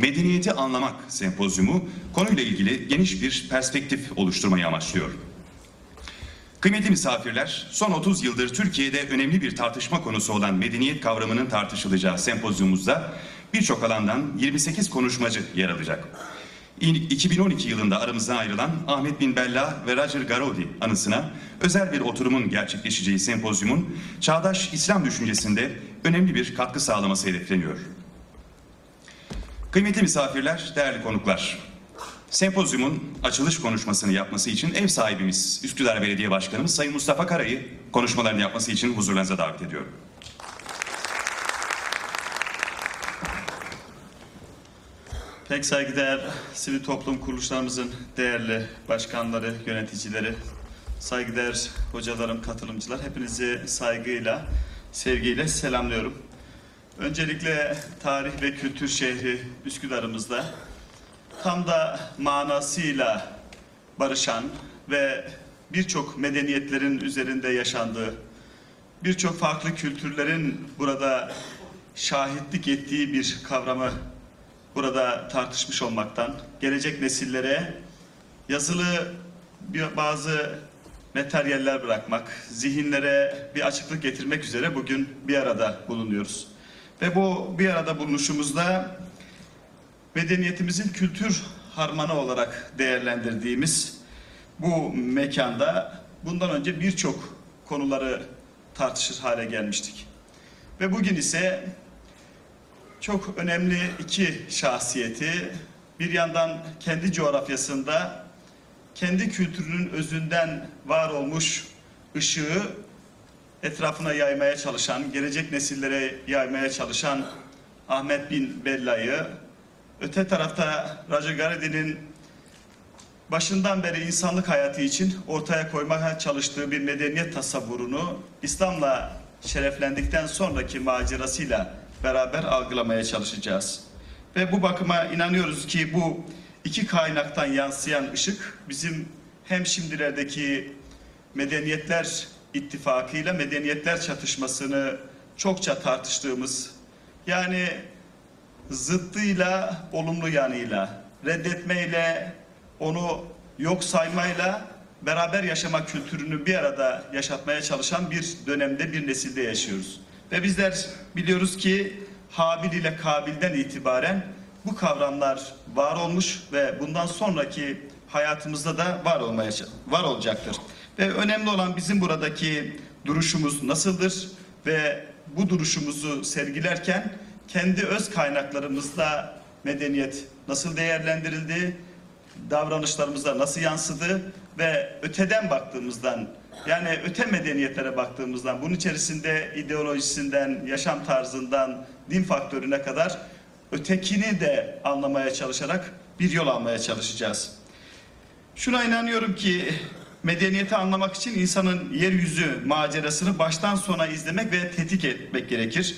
Medeniyeti Anlamak sempozyumu konuyla ilgili geniş bir perspektif oluşturmayı amaçlıyor. Kıymetli misafirler, son 30 yıldır Türkiye'de önemli bir tartışma konusu olan medeniyet kavramının tartışılacağı sempozyumumuzda birçok alandan 28 konuşmacı yer alacak. İ- 2012 yılında aramızdan ayrılan Ahmet Bin Bella ve Roger Garodi anısına özel bir oturumun gerçekleşeceği sempozyumun çağdaş İslam düşüncesinde önemli bir katkı sağlaması hedefleniyor. Kıymetli misafirler, değerli konuklar. Sempozyumun açılış konuşmasını yapması için ev sahibimiz Üsküdar Belediye Başkanımız Sayın Mustafa Kara'yı konuşmalarını yapması için huzurlarınıza davet ediyorum. Pek saygıdeğer sivil toplum kuruluşlarımızın değerli başkanları, yöneticileri, saygıdeğer hocalarım, katılımcılar hepinizi saygıyla, sevgiyle selamlıyorum. Öncelikle tarih ve kültür şehri Üsküdar'ımızda tam da manasıyla barışan ve birçok medeniyetlerin üzerinde yaşandığı, birçok farklı kültürlerin burada şahitlik ettiği bir kavramı burada tartışmış olmaktan, gelecek nesillere yazılı bazı materyaller bırakmak, zihinlere bir açıklık getirmek üzere bugün bir arada bulunuyoruz. Ve bu bir arada bulunuşumuzda medeniyetimizin kültür harmanı olarak değerlendirdiğimiz bu mekanda bundan önce birçok konuları tartışır hale gelmiştik. Ve bugün ise çok önemli iki şahsiyeti bir yandan kendi coğrafyasında kendi kültürünün özünden var olmuş ışığı etrafına yaymaya çalışan, gelecek nesillere yaymaya çalışan Ahmet Bin Bella'yı, öte tarafta Raja Garedin'in başından beri insanlık hayatı için ortaya koymaya çalıştığı bir medeniyet tasavvurunu İslam'la şereflendikten sonraki macerasıyla beraber algılamaya çalışacağız. Ve bu bakıma inanıyoruz ki bu iki kaynaktan yansıyan ışık bizim hem şimdilerdeki medeniyetler ittifakıyla medeniyetler çatışmasını çokça tartıştığımız yani zıttıyla olumlu yanıyla reddetmeyle onu yok saymayla beraber yaşama kültürünü bir arada yaşatmaya çalışan bir dönemde bir nesilde yaşıyoruz. Ve bizler biliyoruz ki Habil ile Kabil'den itibaren bu kavramlar var olmuş ve bundan sonraki hayatımızda da var olmaya var olacaktır. Ve önemli olan bizim buradaki duruşumuz nasıldır ve bu duruşumuzu sergilerken kendi öz kaynaklarımızda medeniyet nasıl değerlendirildi, davranışlarımıza nasıl yansıdı ve öteden baktığımızdan yani öte medeniyetlere baktığımızdan bunun içerisinde ideolojisinden, yaşam tarzından, din faktörüne kadar ötekini de anlamaya çalışarak bir yol almaya çalışacağız. Şuna inanıyorum ki medeniyeti anlamak için insanın yeryüzü macerasını baştan sona izlemek ve tetkik etmek gerekir.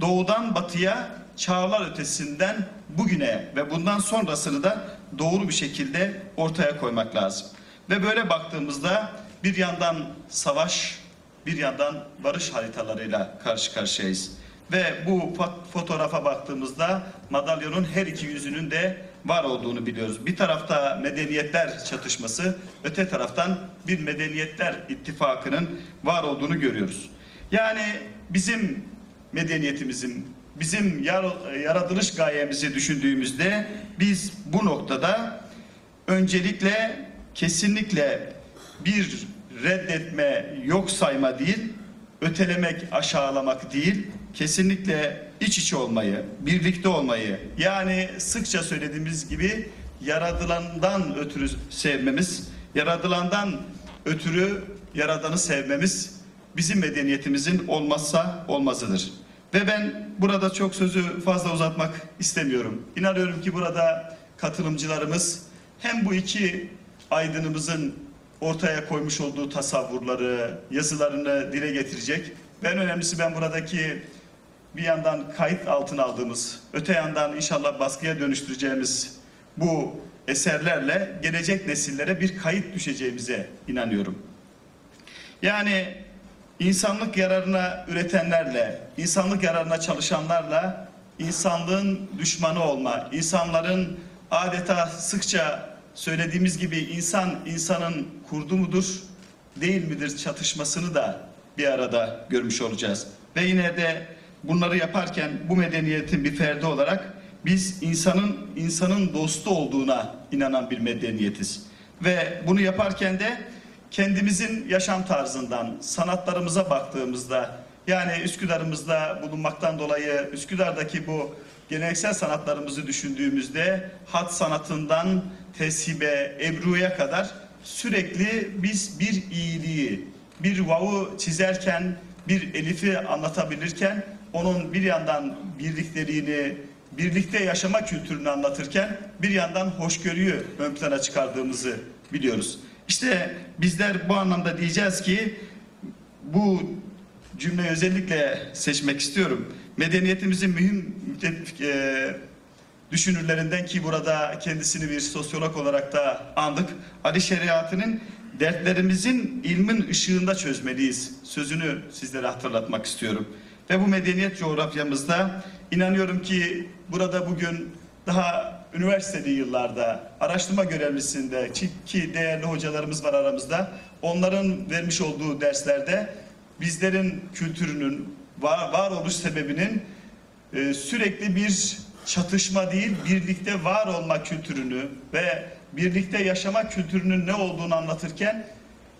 Doğudan batıya, çağlar ötesinden bugüne ve bundan sonrasını da doğru bir şekilde ortaya koymak lazım. Ve böyle baktığımızda bir yandan savaş, bir yandan barış haritalarıyla karşı karşıyayız. Ve bu fo- fotoğrafa baktığımızda madalyonun her iki yüzünün de var olduğunu biliyoruz. Bir tarafta medeniyetler çatışması, öte taraftan bir medeniyetler ittifakının var olduğunu görüyoruz. Yani bizim medeniyetimizin, bizim yar- yaratılış gayemizi düşündüğümüzde biz bu noktada öncelikle kesinlikle bir reddetme, yok sayma değil, ötelemek, aşağılamak değil, kesinlikle iç içe olmayı, birlikte olmayı, yani sıkça söylediğimiz gibi yaratılandan ötürü sevmemiz, yaratılandan ötürü yaradanı sevmemiz bizim medeniyetimizin olmazsa olmazıdır. Ve ben burada çok sözü fazla uzatmak istemiyorum. İnanıyorum ki burada katılımcılarımız hem bu iki aydınımızın ortaya koymuş olduğu tasavvurları, yazılarını dile getirecek. Ve en önemlisi ben buradaki bir yandan kayıt altına aldığımız, öte yandan inşallah baskıya dönüştüreceğimiz bu eserlerle gelecek nesillere bir kayıt düşeceğimize inanıyorum. Yani insanlık yararına üretenlerle, insanlık yararına çalışanlarla insanlığın düşmanı olma, insanların adeta sıkça söylediğimiz gibi insan insanın kurdu mudur, değil midir çatışmasını da bir arada görmüş olacağız. Ve yine de bunları yaparken bu medeniyetin bir ferdi olarak biz insanın insanın dostu olduğuna inanan bir medeniyetiz. Ve bunu yaparken de kendimizin yaşam tarzından, sanatlarımıza baktığımızda yani Üsküdar'ımızda bulunmaktan dolayı Üsküdar'daki bu geleneksel sanatlarımızı düşündüğümüzde hat sanatından teshibe, ebruya kadar sürekli biz bir iyiliği, bir vavu çizerken, bir elifi anlatabilirken onun bir yandan birlikteliğini, birlikte yaşama kültürünü anlatırken bir yandan hoşgörüyü ön plana çıkardığımızı biliyoruz. İşte bizler bu anlamda diyeceğiz ki bu cümleyi özellikle seçmek istiyorum. Medeniyetimizin mühim e, düşünürlerinden ki burada kendisini bir sosyolog olarak da andık. Ali Şeriatı'nın dertlerimizin ilmin ışığında çözmeliyiz sözünü sizlere hatırlatmak istiyorum. Ve bu medeniyet coğrafyamızda inanıyorum ki burada bugün daha üniversiteli yıllarda araştırma görevlisinde ki değerli hocalarımız var aramızda. Onların vermiş olduğu derslerde bizlerin kültürünün var, varoluş sebebinin e, sürekli bir çatışma değil, birlikte var olma kültürünü ve birlikte yaşama kültürünün ne olduğunu anlatırken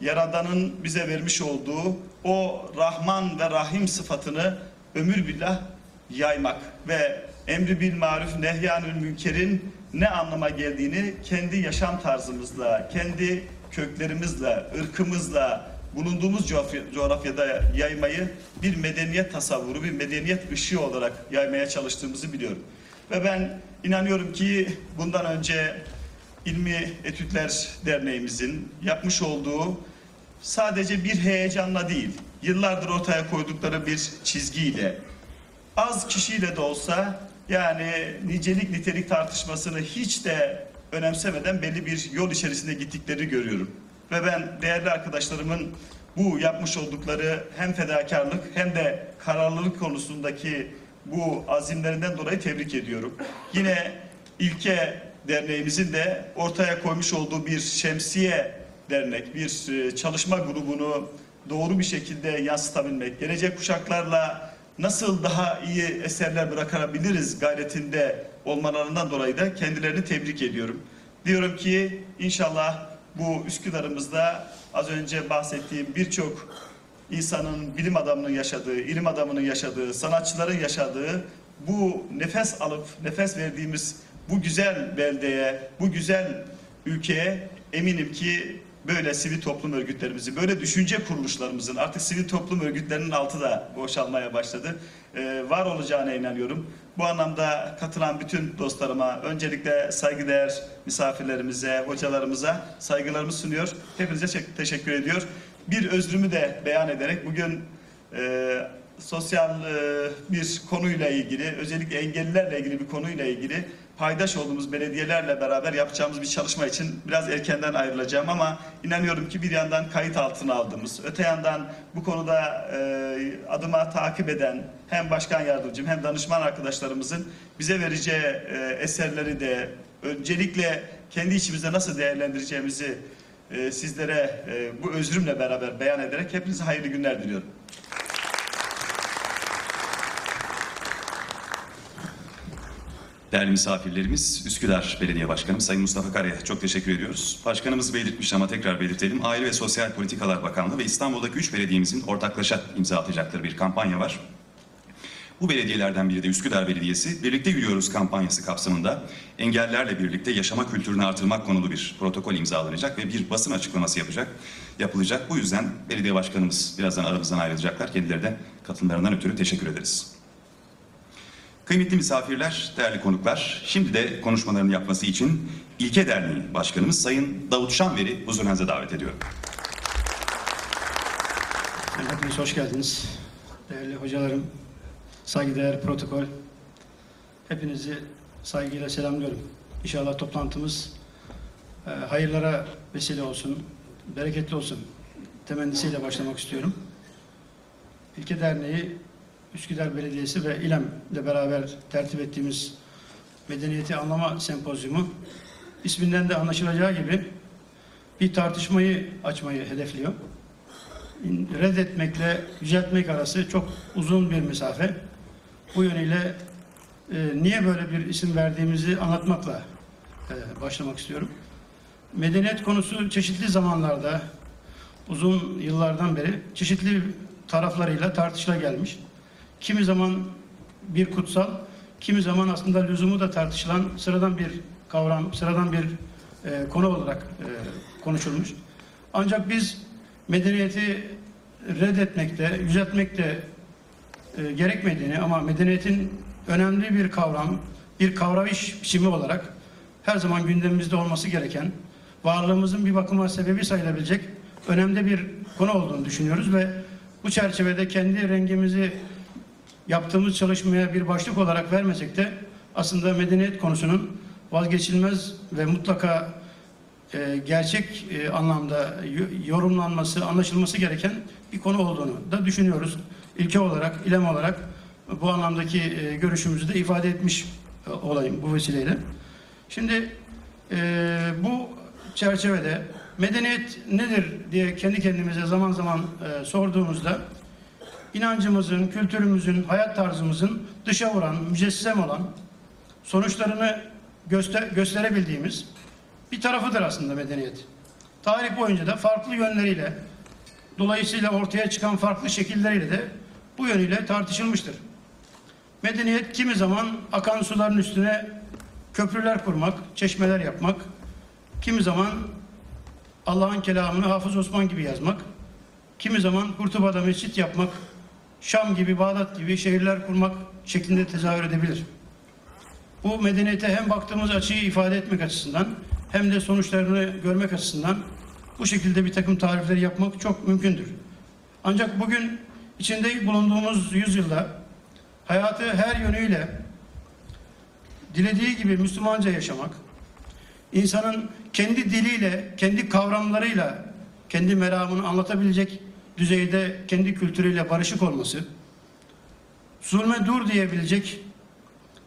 Yaradan'ın bize vermiş olduğu o Rahman ve Rahim sıfatını ömür billah yaymak ve emri bil maruf nehyanül münkerin ne anlama geldiğini kendi yaşam tarzımızla, kendi köklerimizle, ırkımızla, bulunduğumuz coğrafya, coğrafyada yaymayı bir medeniyet tasavvuru, bir medeniyet ışığı olarak yaymaya çalıştığımızı biliyorum. Ve ben inanıyorum ki bundan önce İlmi Etütler Derneğimizin yapmış olduğu sadece bir heyecanla değil, yıllardır ortaya koydukları bir çizgiyle, az kişiyle de olsa yani nicelik nitelik tartışmasını hiç de önemsemeden belli bir yol içerisinde gittiklerini görüyorum. Ve ben değerli arkadaşlarımın bu yapmış oldukları hem fedakarlık hem de kararlılık konusundaki bu azimlerinden dolayı tebrik ediyorum. Yine İlke Derneğimizin de ortaya koymuş olduğu bir şemsiye dernek, bir e, çalışma grubunu doğru bir şekilde yansıtabilmek, gelecek kuşaklarla nasıl daha iyi eserler bırakabiliriz gayretinde olmalarından dolayı da kendilerini tebrik ediyorum. Diyorum ki inşallah bu Üsküdar'ımızda az önce bahsettiğim birçok insanın, bilim adamının yaşadığı, ilim adamının yaşadığı, sanatçıların yaşadığı bu nefes alıp nefes verdiğimiz bu güzel beldeye, bu güzel ülkeye eminim ki böyle sivil toplum örgütlerimizi, böyle düşünce kuruluşlarımızın artık sivil toplum örgütlerinin altı da boşalmaya başladı. Ee, var olacağına inanıyorum. Bu anlamda katılan bütün dostlarıma, öncelikle saygıdeğer misafirlerimize, hocalarımıza saygılarımı sunuyor. Hepinize teşekkür ediyor. Bir özrümü de beyan ederek bugün e, sosyal e, bir konuyla ilgili, özellikle engellilerle ilgili bir konuyla ilgili paydaş olduğumuz belediyelerle beraber yapacağımız bir çalışma için biraz erkenden ayrılacağım ama inanıyorum ki bir yandan kayıt altına aldığımız, öte yandan bu konuda e, adıma takip eden hem başkan yardımcım hem danışman arkadaşlarımızın bize vereceği e, eserleri de öncelikle kendi içimizde nasıl değerlendireceğimizi e, sizlere e, bu özrümle beraber beyan ederek hepinize hayırlı günler diliyorum. Değerli misafirlerimiz, Üsküdar Belediye Başkanı Sayın Mustafa Kara'ya çok teşekkür ediyoruz. Başkanımız belirtmiş ama tekrar belirtelim. Aile ve Sosyal Politikalar Bakanlığı ve İstanbul'daki üç belediyemizin ortaklaşa imza atacakları bir kampanya var. Bu belediyelerden biri de Üsküdar Belediyesi, Birlikte Yürüyoruz kampanyası kapsamında engellerle birlikte yaşama kültürünü artırmak konulu bir protokol imzalanacak ve bir basın açıklaması yapacak, yapılacak. Bu yüzden belediye başkanımız birazdan aramızdan ayrılacaklar. Kendileri de katılımlarından ötürü teşekkür ederiz. Kıymetli misafirler, değerli konuklar, şimdi de konuşmalarını yapması için İlke Derneği Başkanımız Sayın Davut Şanver'i huzurlarınıza davet ediyorum. Hepiniz hoş geldiniz. Değerli hocalarım, saygıdeğer protokol. Hepinizi saygıyla selamlıyorum. İnşallah toplantımız e, hayırlara vesile olsun, bereketli olsun temennisiyle başlamak istiyorum. İlke Derneği Üsküdar Belediyesi ve İLEM'le beraber tertip ettiğimiz Medeniyeti Anlama Sempozyumu isminden de anlaşılacağı gibi bir tartışmayı açmayı hedefliyor. Reddetmekle yüceltmek arası çok uzun bir mesafe. Bu yönüyle e, niye böyle bir isim verdiğimizi anlatmakla e, başlamak istiyorum. Medeniyet konusu çeşitli zamanlarda, uzun yıllardan beri çeşitli taraflarıyla tartışıla gelmiş. Kimi zaman bir kutsal, kimi zaman aslında lüzumu da tartışılan sıradan bir kavram, sıradan bir e, konu olarak e, konuşulmuş. Ancak biz medeniyeti reddetmekte, yüceltmekte e, gerekmediğini ama medeniyetin önemli bir kavram, bir kavrayış biçimi olarak her zaman gündemimizde olması gereken, varlığımızın bir bakıma sebebi sayılabilecek önemli bir konu olduğunu düşünüyoruz ve bu çerçevede kendi rengimizi yaptığımız çalışmaya bir başlık olarak vermesek de aslında medeniyet konusunun vazgeçilmez ve mutlaka e, gerçek e, anlamda yo- yorumlanması, anlaşılması gereken bir konu olduğunu da düşünüyoruz. İlke olarak, ilem olarak bu anlamdaki e, görüşümüzü de ifade etmiş e, olayım bu vesileyle. Şimdi e, bu çerçevede medeniyet nedir diye kendi kendimize zaman zaman e, sorduğumuzda inancımızın, kültürümüzün, hayat tarzımızın dışa vuran, mücessem olan sonuçlarını göster gösterebildiğimiz bir tarafıdır aslında medeniyet. Tarih boyunca da farklı yönleriyle, dolayısıyla ortaya çıkan farklı şekilleriyle de bu yönüyle tartışılmıştır. Medeniyet kimi zaman akan suların üstüne köprüler kurmak, çeşmeler yapmak, kimi zaman Allah'ın kelamını Hafız Osman gibi yazmak, kimi zaman Kurtuba'da mescit yapmak, Şam gibi, Bağdat gibi şehirler kurmak şeklinde tezahür edebilir. Bu medeniyete hem baktığımız açıyı ifade etmek açısından hem de sonuçlarını görmek açısından bu şekilde bir takım tarifleri yapmak çok mümkündür. Ancak bugün içinde bulunduğumuz yüzyılda hayatı her yönüyle dilediği gibi Müslümanca yaşamak, insanın kendi diliyle, kendi kavramlarıyla kendi meramını anlatabilecek düzeyde kendi kültürüyle barışık olması, zulme dur diyebilecek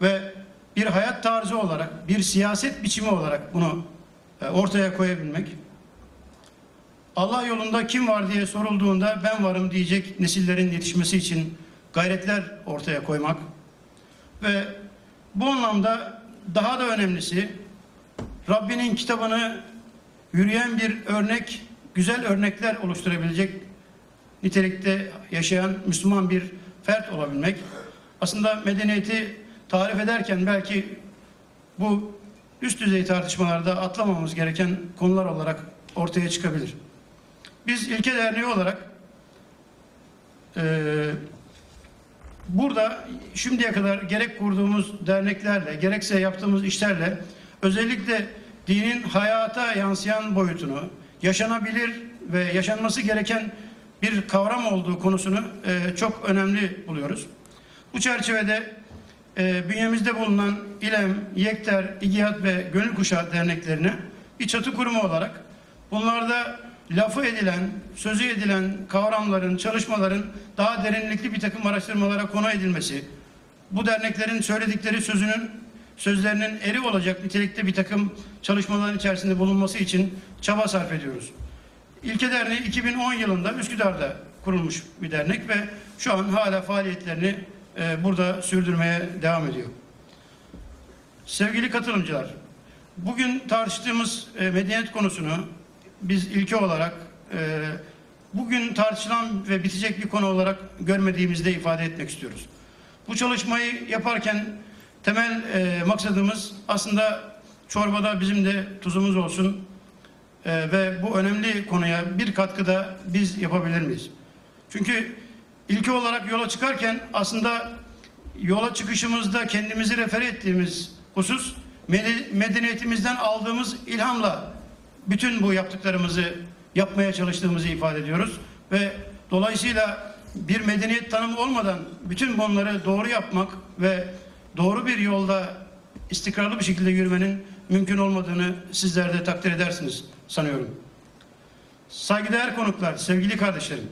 ve bir hayat tarzı olarak, bir siyaset biçimi olarak bunu e, ortaya koyabilmek, Allah yolunda kim var diye sorulduğunda ben varım diyecek nesillerin yetişmesi için gayretler ortaya koymak ve bu anlamda daha da önemlisi Rabbinin kitabını yürüyen bir örnek, güzel örnekler oluşturabilecek nitelikte yaşayan Müslüman bir fert olabilmek. Aslında medeniyeti tarif ederken belki bu üst düzey tartışmalarda atlamamız gereken konular olarak ortaya çıkabilir. Biz İlke Derneği olarak eee burada şimdiye kadar gerek kurduğumuz derneklerle gerekse yaptığımız işlerle özellikle dinin hayata yansıyan boyutunu yaşanabilir ve yaşanması gereken bir kavram olduğu konusunu e, çok önemli buluyoruz. Bu çerçevede e, bünyemizde bulunan İLEM, YEKTER, İGİHAD ve Gönül Kuşağı derneklerine bir çatı kurumu olarak bunlarda lafı edilen, sözü edilen kavramların, çalışmaların daha derinlikli bir takım araştırmalara konu edilmesi, bu derneklerin söyledikleri sözünün sözlerinin eri olacak nitelikte bir takım çalışmaların içerisinde bulunması için çaba sarf ediyoruz. İlke Derneği 2010 yılında Üsküdar'da kurulmuş bir dernek ve şu an hala faaliyetlerini e, burada sürdürmeye devam ediyor. Sevgili katılımcılar, bugün tartıştığımız e, medeniyet konusunu biz ilke olarak e, bugün tartışılan ve bitecek bir konu olarak görmediğimizde ifade etmek istiyoruz. Bu çalışmayı yaparken temel e, maksadımız aslında çorbada bizim de tuzumuz olsun e, ve bu önemli konuya bir katkıda biz yapabilir miyiz? Çünkü ilke olarak yola çıkarken aslında yola çıkışımızda kendimizi refer ettiğimiz husus mede- medeniyetimizden aldığımız ilhamla bütün bu yaptıklarımızı yapmaya çalıştığımızı ifade ediyoruz ve dolayısıyla bir medeniyet tanımı olmadan bütün bunları doğru yapmak ve doğru bir yolda istikrarlı bir şekilde yürümenin mümkün olmadığını sizler de takdir edersiniz sanıyorum. Saygıdeğer konuklar, sevgili kardeşlerim.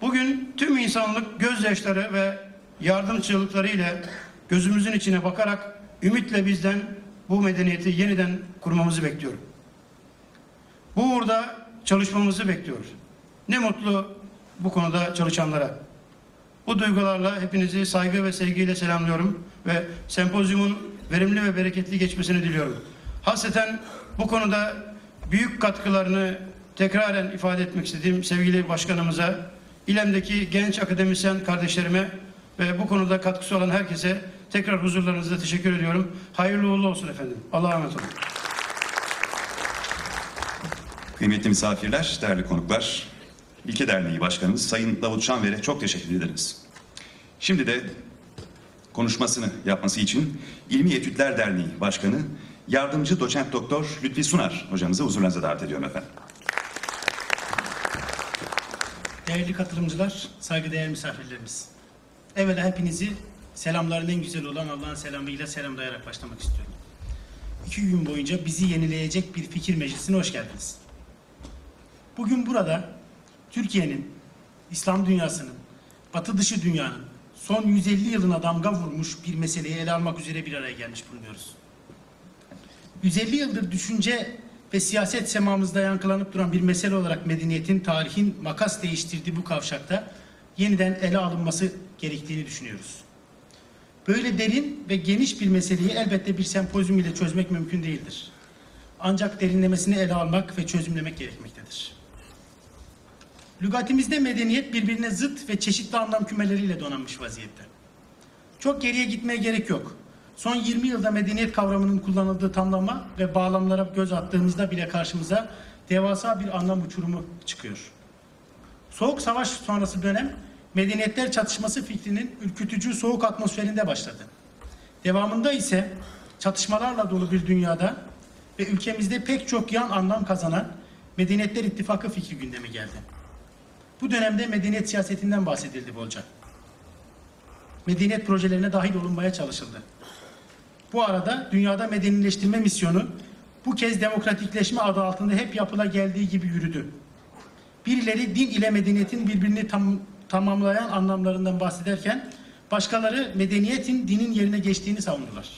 Bugün tüm insanlık gözyaşları ve yardımcılıkları ile gözümüzün içine bakarak ümitle bizden bu medeniyeti yeniden kurmamızı bekliyor. Bu uğurda çalışmamızı bekliyor. Ne mutlu bu konuda çalışanlara. Bu duygularla hepinizi saygı ve sevgiyle selamlıyorum ve sempozyumun verimli ve bereketli geçmesini diliyorum. Hasreten bu konuda büyük katkılarını tekraren ifade etmek istediğim sevgili başkanımıza, İLEM'deki genç akademisyen kardeşlerime ve bu konuda katkısı olan herkese tekrar huzurlarınızda teşekkür ediyorum. Hayırlı uğurlu olsun efendim. Allah'a emanet olun. Kıymetli misafirler, değerli konuklar, İlke Derneği Başkanımız Sayın Davut Şanver'e çok teşekkür ederiz. Şimdi de konuşmasını yapması için İlmi Etütler Derneği Başkanı Yardımcı Doçent Doktor Lütfi Sunar hocamızı huzurlarınıza davet ediyorum efendim. Değerli katılımcılar, saygıdeğer misafirlerimiz. Evvela hepinizi selamların en güzel olan Allah'ın selamıyla selamlayarak başlamak istiyorum. İki gün boyunca bizi yenileyecek bir fikir meclisine hoş geldiniz. Bugün burada Türkiye'nin, İslam dünyasının, Batı dışı dünyanın son 150 yılına damga vurmuş bir meseleyi ele almak üzere bir araya gelmiş bulunuyoruz. 150 yıldır düşünce ve siyaset semamızda yankılanıp duran bir mesele olarak medeniyetin, tarihin makas değiştirdiği bu kavşakta yeniden ele alınması gerektiğini düşünüyoruz. Böyle derin ve geniş bir meseleyi elbette bir sempozyum ile çözmek mümkün değildir. Ancak derinlemesine ele almak ve çözümlemek gerekmektedir. Lügatimizde medeniyet birbirine zıt ve çeşitli anlam kümeleriyle donanmış vaziyette. Çok geriye gitmeye gerek yok. Son 20 yılda medeniyet kavramının kullanıldığı tamlama ve bağlamlara göz attığımızda bile karşımıza devasa bir anlam uçurumu çıkıyor. Soğuk savaş sonrası dönem medeniyetler çatışması fikrinin ürkütücü soğuk atmosferinde başladı. Devamında ise çatışmalarla dolu bir dünyada ve ülkemizde pek çok yan anlam kazanan Medeniyetler İttifakı fikri gündeme geldi. Bu dönemde medeniyet siyasetinden bahsedildi bolca. Medeniyet projelerine dahil olunmaya çalışıldı. Bu arada dünyada medenileştirme misyonu bu kez demokratikleşme adı altında hep yapıla geldiği gibi yürüdü. Birileri din ile medeniyetin birbirini tam, tamamlayan anlamlarından bahsederken başkaları medeniyetin dinin yerine geçtiğini savundular.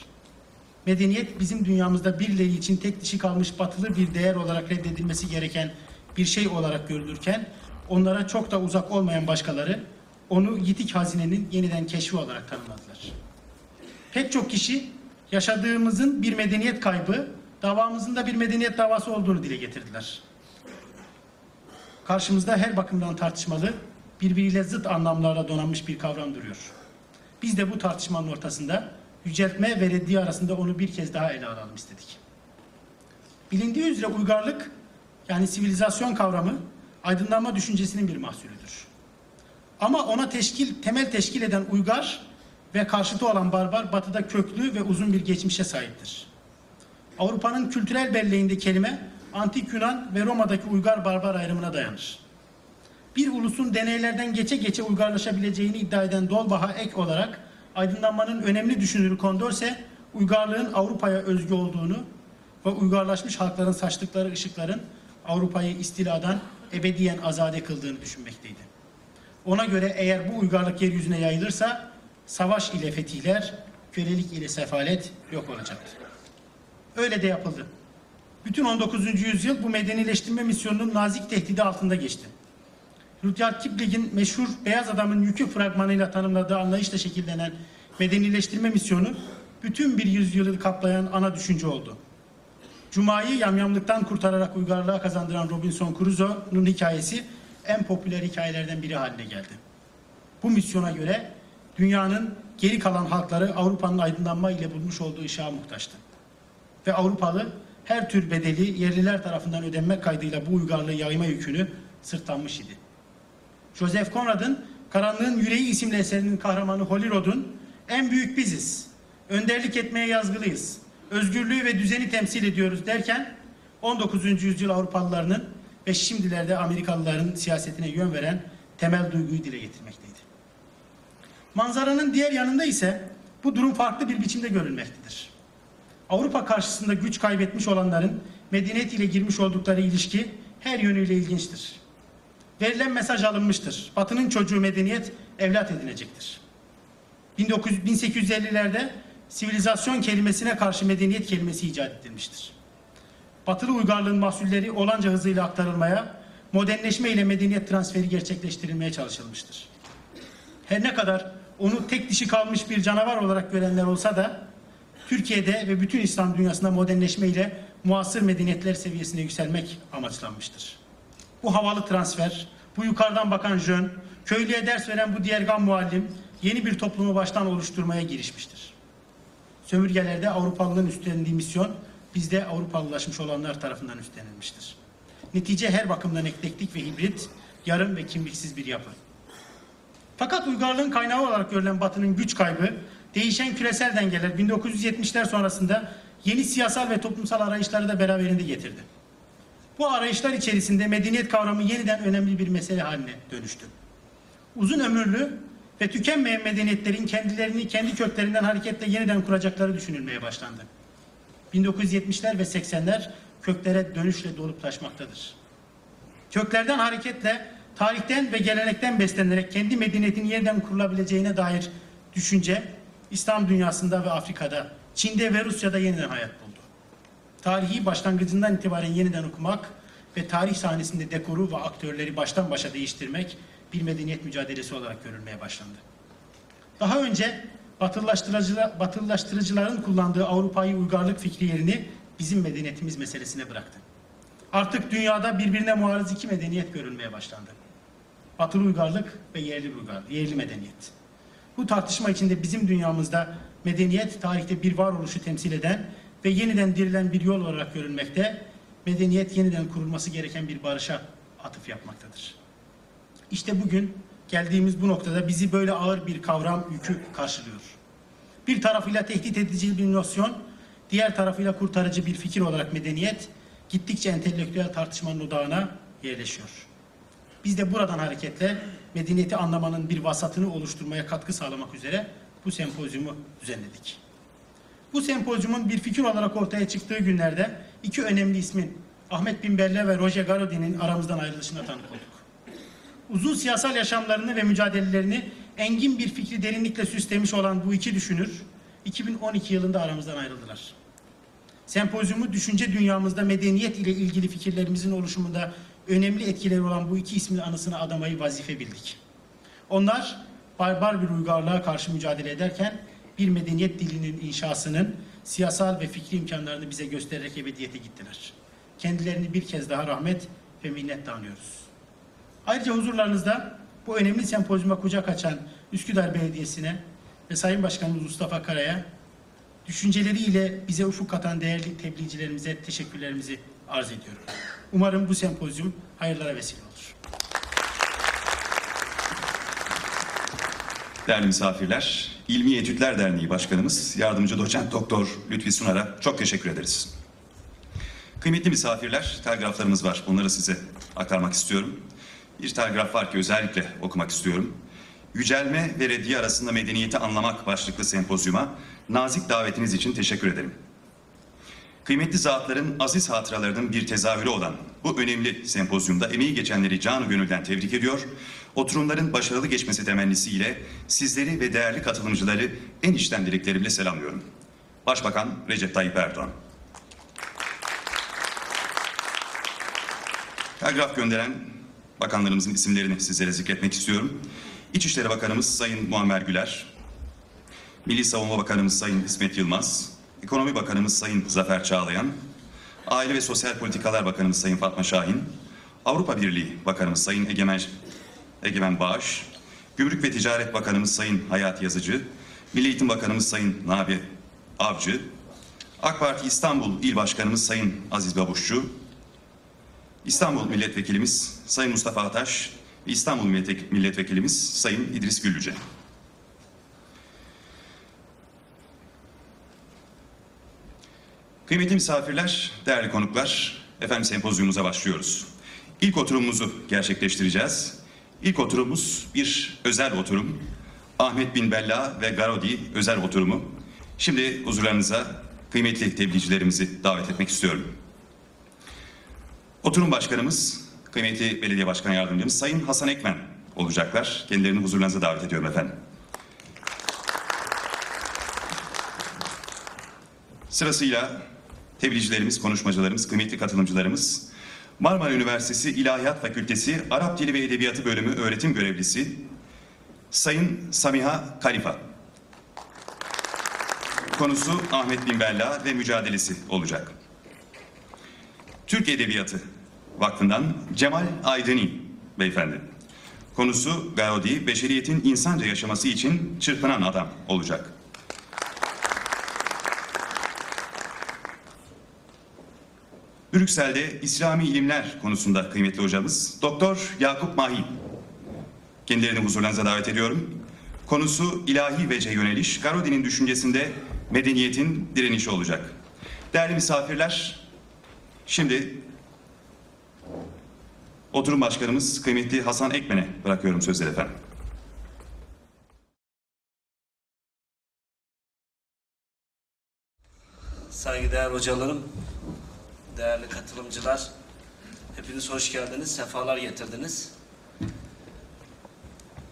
Medeniyet bizim dünyamızda birileri için tek dişi kalmış batılı bir değer olarak reddedilmesi gereken bir şey olarak görülürken onlara çok da uzak olmayan başkaları onu yitik hazinenin yeniden keşfi olarak tanımladılar. Pek çok kişi yaşadığımızın bir medeniyet kaybı, davamızın da bir medeniyet davası olduğunu dile getirdiler. Karşımızda her bakımdan tartışmalı, birbiriyle zıt anlamlarla donanmış bir kavram duruyor. Biz de bu tartışmanın ortasında yüceltme ve reddiye arasında onu bir kez daha ele alalım istedik. Bilindiği üzere uygarlık yani sivilizasyon kavramı aydınlanma düşüncesinin bir mahsulüdür. Ama ona teşkil, temel teşkil eden uygar ve karşıtı olan barbar batıda köklü ve uzun bir geçmişe sahiptir. Avrupa'nın kültürel belleğinde kelime antik Yunan ve Roma'daki uygar barbar ayrımına dayanır. Bir ulusun deneylerden geçe geçe uygarlaşabileceğini iddia eden Dolbach'a ek olarak aydınlanmanın önemli düşünürü Condorcet uygarlığın Avrupa'ya özgü olduğunu ve uygarlaşmış halkların saçtıkları ışıkların Avrupa'yı istiladan ebediyen azade kıldığını düşünmekteydi. Ona göre eğer bu uygarlık yeryüzüne yayılırsa savaş ile fetihler, kölelik ile sefalet yok olacaktı. Öyle de yapıldı. Bütün 19. yüzyıl bu medenileştirme misyonunun nazik tehdidi altında geçti. Rudyard Kipling'in meşhur Beyaz Adamın Yükü fragmanıyla tanımladığı anlayışla şekillenen medenileştirme misyonu bütün bir yüzyılı kaplayan ana düşünce oldu. Cuma'yı yamyamlıktan kurtararak uygarlığa kazandıran Robinson Crusoe'nun hikayesi en popüler hikayelerden biri haline geldi. Bu misyona göre dünyanın geri kalan halkları Avrupa'nın aydınlanma ile bulmuş olduğu ışığa muhtaçtı. Ve Avrupalı her tür bedeli yerliler tarafından ödenmek kaydıyla bu uygarlığı yayma yükünü sırtlanmış idi. Joseph Conrad'ın Karanlığın Yüreği isimli eserinin kahramanı Holyrod'un en büyük biziz. Önderlik etmeye yazgılıyız. Özgürlüğü ve düzeni temsil ediyoruz derken 19. yüzyıl Avrupalılarının ve şimdilerde Amerikalıların siyasetine yön veren temel duyguyu dile getirmekteydi. Manzaranın diğer yanında ise bu durum farklı bir biçimde görülmektedir. Avrupa karşısında güç kaybetmiş olanların medeniyet ile girmiş oldukları ilişki her yönüyle ilginçtir. verilen mesaj alınmıştır. Batı'nın çocuğu medeniyet evlat edinecektir. 1900 1850'lerde sivilizasyon kelimesine karşı medeniyet kelimesi icat edilmiştir. Batılı uygarlığın mahsulleri olanca hızıyla aktarılmaya, modernleşme ile medeniyet transferi gerçekleştirilmeye çalışılmıştır. Her ne kadar onu tek dişi kalmış bir canavar olarak görenler olsa da Türkiye'de ve bütün İslam dünyasında modernleşme ile muasır medeniyetler seviyesine yükselmek amaçlanmıştır. Bu havalı transfer, bu yukarıdan bakan jön, köylüye ders veren bu diğergan muallim yeni bir toplumu baştan oluşturmaya girişmiştir. Sömürgelerde Avrupalının üstlendiği misyon bizde Avrupalılaşmış olanlar tarafından üstlenilmiştir. Netice her bakımdan eklektik ve hibrit, yarım ve kimliksiz bir yapı. Fakat uygarlığın kaynağı olarak görülen Batı'nın güç kaybı, değişen küresel dengeler 1970'ler sonrasında yeni siyasal ve toplumsal arayışları da beraberinde getirdi. Bu arayışlar içerisinde medeniyet kavramı yeniden önemli bir mesele haline dönüştü. Uzun ömürlü ve tükenmeyen medeniyetlerin kendilerini kendi köklerinden hareketle yeniden kuracakları düşünülmeye başlandı. 1970'ler ve 80'ler köklere dönüşle dolup taşmaktadır. Köklerden hareketle tarihten ve gelenekten beslenerek kendi medeniyetini yeniden kurulabileceğine dair düşünce İslam dünyasında ve Afrika'da, Çin'de ve Rusya'da yeniden hayat buldu. Tarihi başlangıcından itibaren yeniden okumak ve tarih sahnesinde dekoru ve aktörleri baştan başa değiştirmek bir medeniyet mücadelesi olarak görülmeye başlandı. Daha önce batılılaştırıcılar, batılılaştırıcıların kullandığı Avrupa'yı uygarlık fikri yerini bizim medeniyetimiz meselesine bıraktı. Artık dünyada birbirine muarız iki medeniyet görülmeye başlandı. Batılı uygarlık ve yerli uygarlık, yerli medeniyet. Bu tartışma içinde bizim dünyamızda medeniyet tarihte bir varoluşu temsil eden ve yeniden dirilen bir yol olarak görülmekte, medeniyet yeniden kurulması gereken bir barışa atıf yapmaktadır. İşte bugün geldiğimiz bu noktada bizi böyle ağır bir kavram yükü karşılıyor. Bir tarafıyla tehdit edici bir nosyon, diğer tarafıyla kurtarıcı bir fikir olarak medeniyet gittikçe entelektüel tartışmanın odağına yerleşiyor. Biz de buradan hareketle medeniyeti anlamanın bir vasatını oluşturmaya katkı sağlamak üzere bu sempozyumu düzenledik. Bu sempozyumun bir fikir olarak ortaya çıktığı günlerde iki önemli ismin Ahmet Bin Bella ve Roger Garaudy'nin aramızdan ayrılışına tanık olduk. Uzun siyasal yaşamlarını ve mücadelelerini engin bir fikri derinlikle süslemiş olan bu iki düşünür 2012 yılında aramızdan ayrıldılar. Sempozyumu düşünce dünyamızda medeniyet ile ilgili fikirlerimizin oluşumunda önemli etkileri olan bu iki ismin anısına adamayı vazife bildik. Onlar barbar bir uygarlığa karşı mücadele ederken bir medeniyet dilinin inşasının siyasal ve fikri imkanlarını bize göstererek ebediyete gittiler. Kendilerini bir kez daha rahmet ve minnetle anıyoruz. Ayrıca huzurlarınızda bu önemli sempozyuma kucak açan Üsküdar Belediyesi'ne ve Sayın Başkanımız Mustafa Kara'ya düşünceleriyle bize ufuk katan değerli tebliğcilerimize teşekkürlerimizi arz ediyorum. Umarım bu sempozyum hayırlara vesile olur. Değerli misafirler, İlmi Etütler Derneği Başkanımız, Yardımcı Doçent Doktor Lütfi Sunar'a çok teşekkür ederiz. Kıymetli misafirler, telgraflarımız var. Bunları size aktarmak istiyorum. Bir telgraf var ki özellikle okumak istiyorum. Yücelme ve reddiye arasında medeniyeti anlamak başlıklı sempozyuma nazik davetiniz için teşekkür ederim. Kıymetli zatların aziz hatıralarının bir tezahürü olan bu önemli sempozyumda emeği geçenleri canı gönülden tebrik ediyor. Oturumların başarılı geçmesi temennisiyle sizleri ve değerli katılımcıları en içten dileklerimle selamlıyorum. Başbakan Recep Tayyip Erdoğan. Telgraf gönderen bakanlarımızın isimlerini sizlere zikretmek istiyorum. İçişleri Bakanımız Sayın Muammer Güler, Milli Savunma Bakanımız Sayın İsmet Yılmaz, Ekonomi Bakanımız Sayın Zafer Çağlayan, Aile ve Sosyal Politikalar Bakanımız Sayın Fatma Şahin, Avrupa Birliği Bakanımız Sayın Egemen, Egemen Bağış, Gümrük ve Ticaret Bakanımız Sayın Hayat Yazıcı, Milli Eğitim Bakanımız Sayın Nabi Avcı, AK Parti İstanbul İl Başkanımız Sayın Aziz Babuşçu, İstanbul Milletvekilimiz Sayın Mustafa Ataş ve İstanbul Milletvek- Milletvekilimiz Sayın İdris Güllüce. Kıymetli misafirler, değerli konuklar, efendim sempozyumumuza başlıyoruz. İlk oturumumuzu gerçekleştireceğiz. İlk oturumumuz bir özel oturum. Ahmet Bin Bella ve Garodi özel oturumu. Şimdi huzurlarınıza kıymetli tebliğcilerimizi davet etmek istiyorum. Oturum başkanımız kıymetli belediye başkan yardımcımız Sayın Hasan Ekmen olacaklar. Kendilerini huzurlarınıza davet ediyorum efendim. Sırasıyla tebliğcilerimiz, konuşmacılarımız, kıymetli katılımcılarımız, Marmara Üniversitesi İlahiyat Fakültesi Arap Dili ve Edebiyatı Bölümü öğretim görevlisi Sayın Samiha Kalifa. Konusu Ahmet Bin Bella ve mücadelesi olacak. Türk Edebiyatı Vakfı'ndan Cemal Aydeni beyefendi. Konusu Gaudi, beşeriyetin insanca yaşaması için çırpınan adam olacak. Brüksel'de İslami ilimler konusunda kıymetli hocamız Doktor Yakup Mahi. Kendilerini huzurlarınıza davet ediyorum. Konusu ilahi vece yöneliş, Garudi'nin düşüncesinde medeniyetin direnişi olacak. Değerli misafirler, şimdi oturum başkanımız kıymetli Hasan Ekmen'e bırakıyorum sözleri efendim. Saygıdeğer hocalarım, değerli katılımcılar, hepiniz hoş geldiniz, sefalar getirdiniz.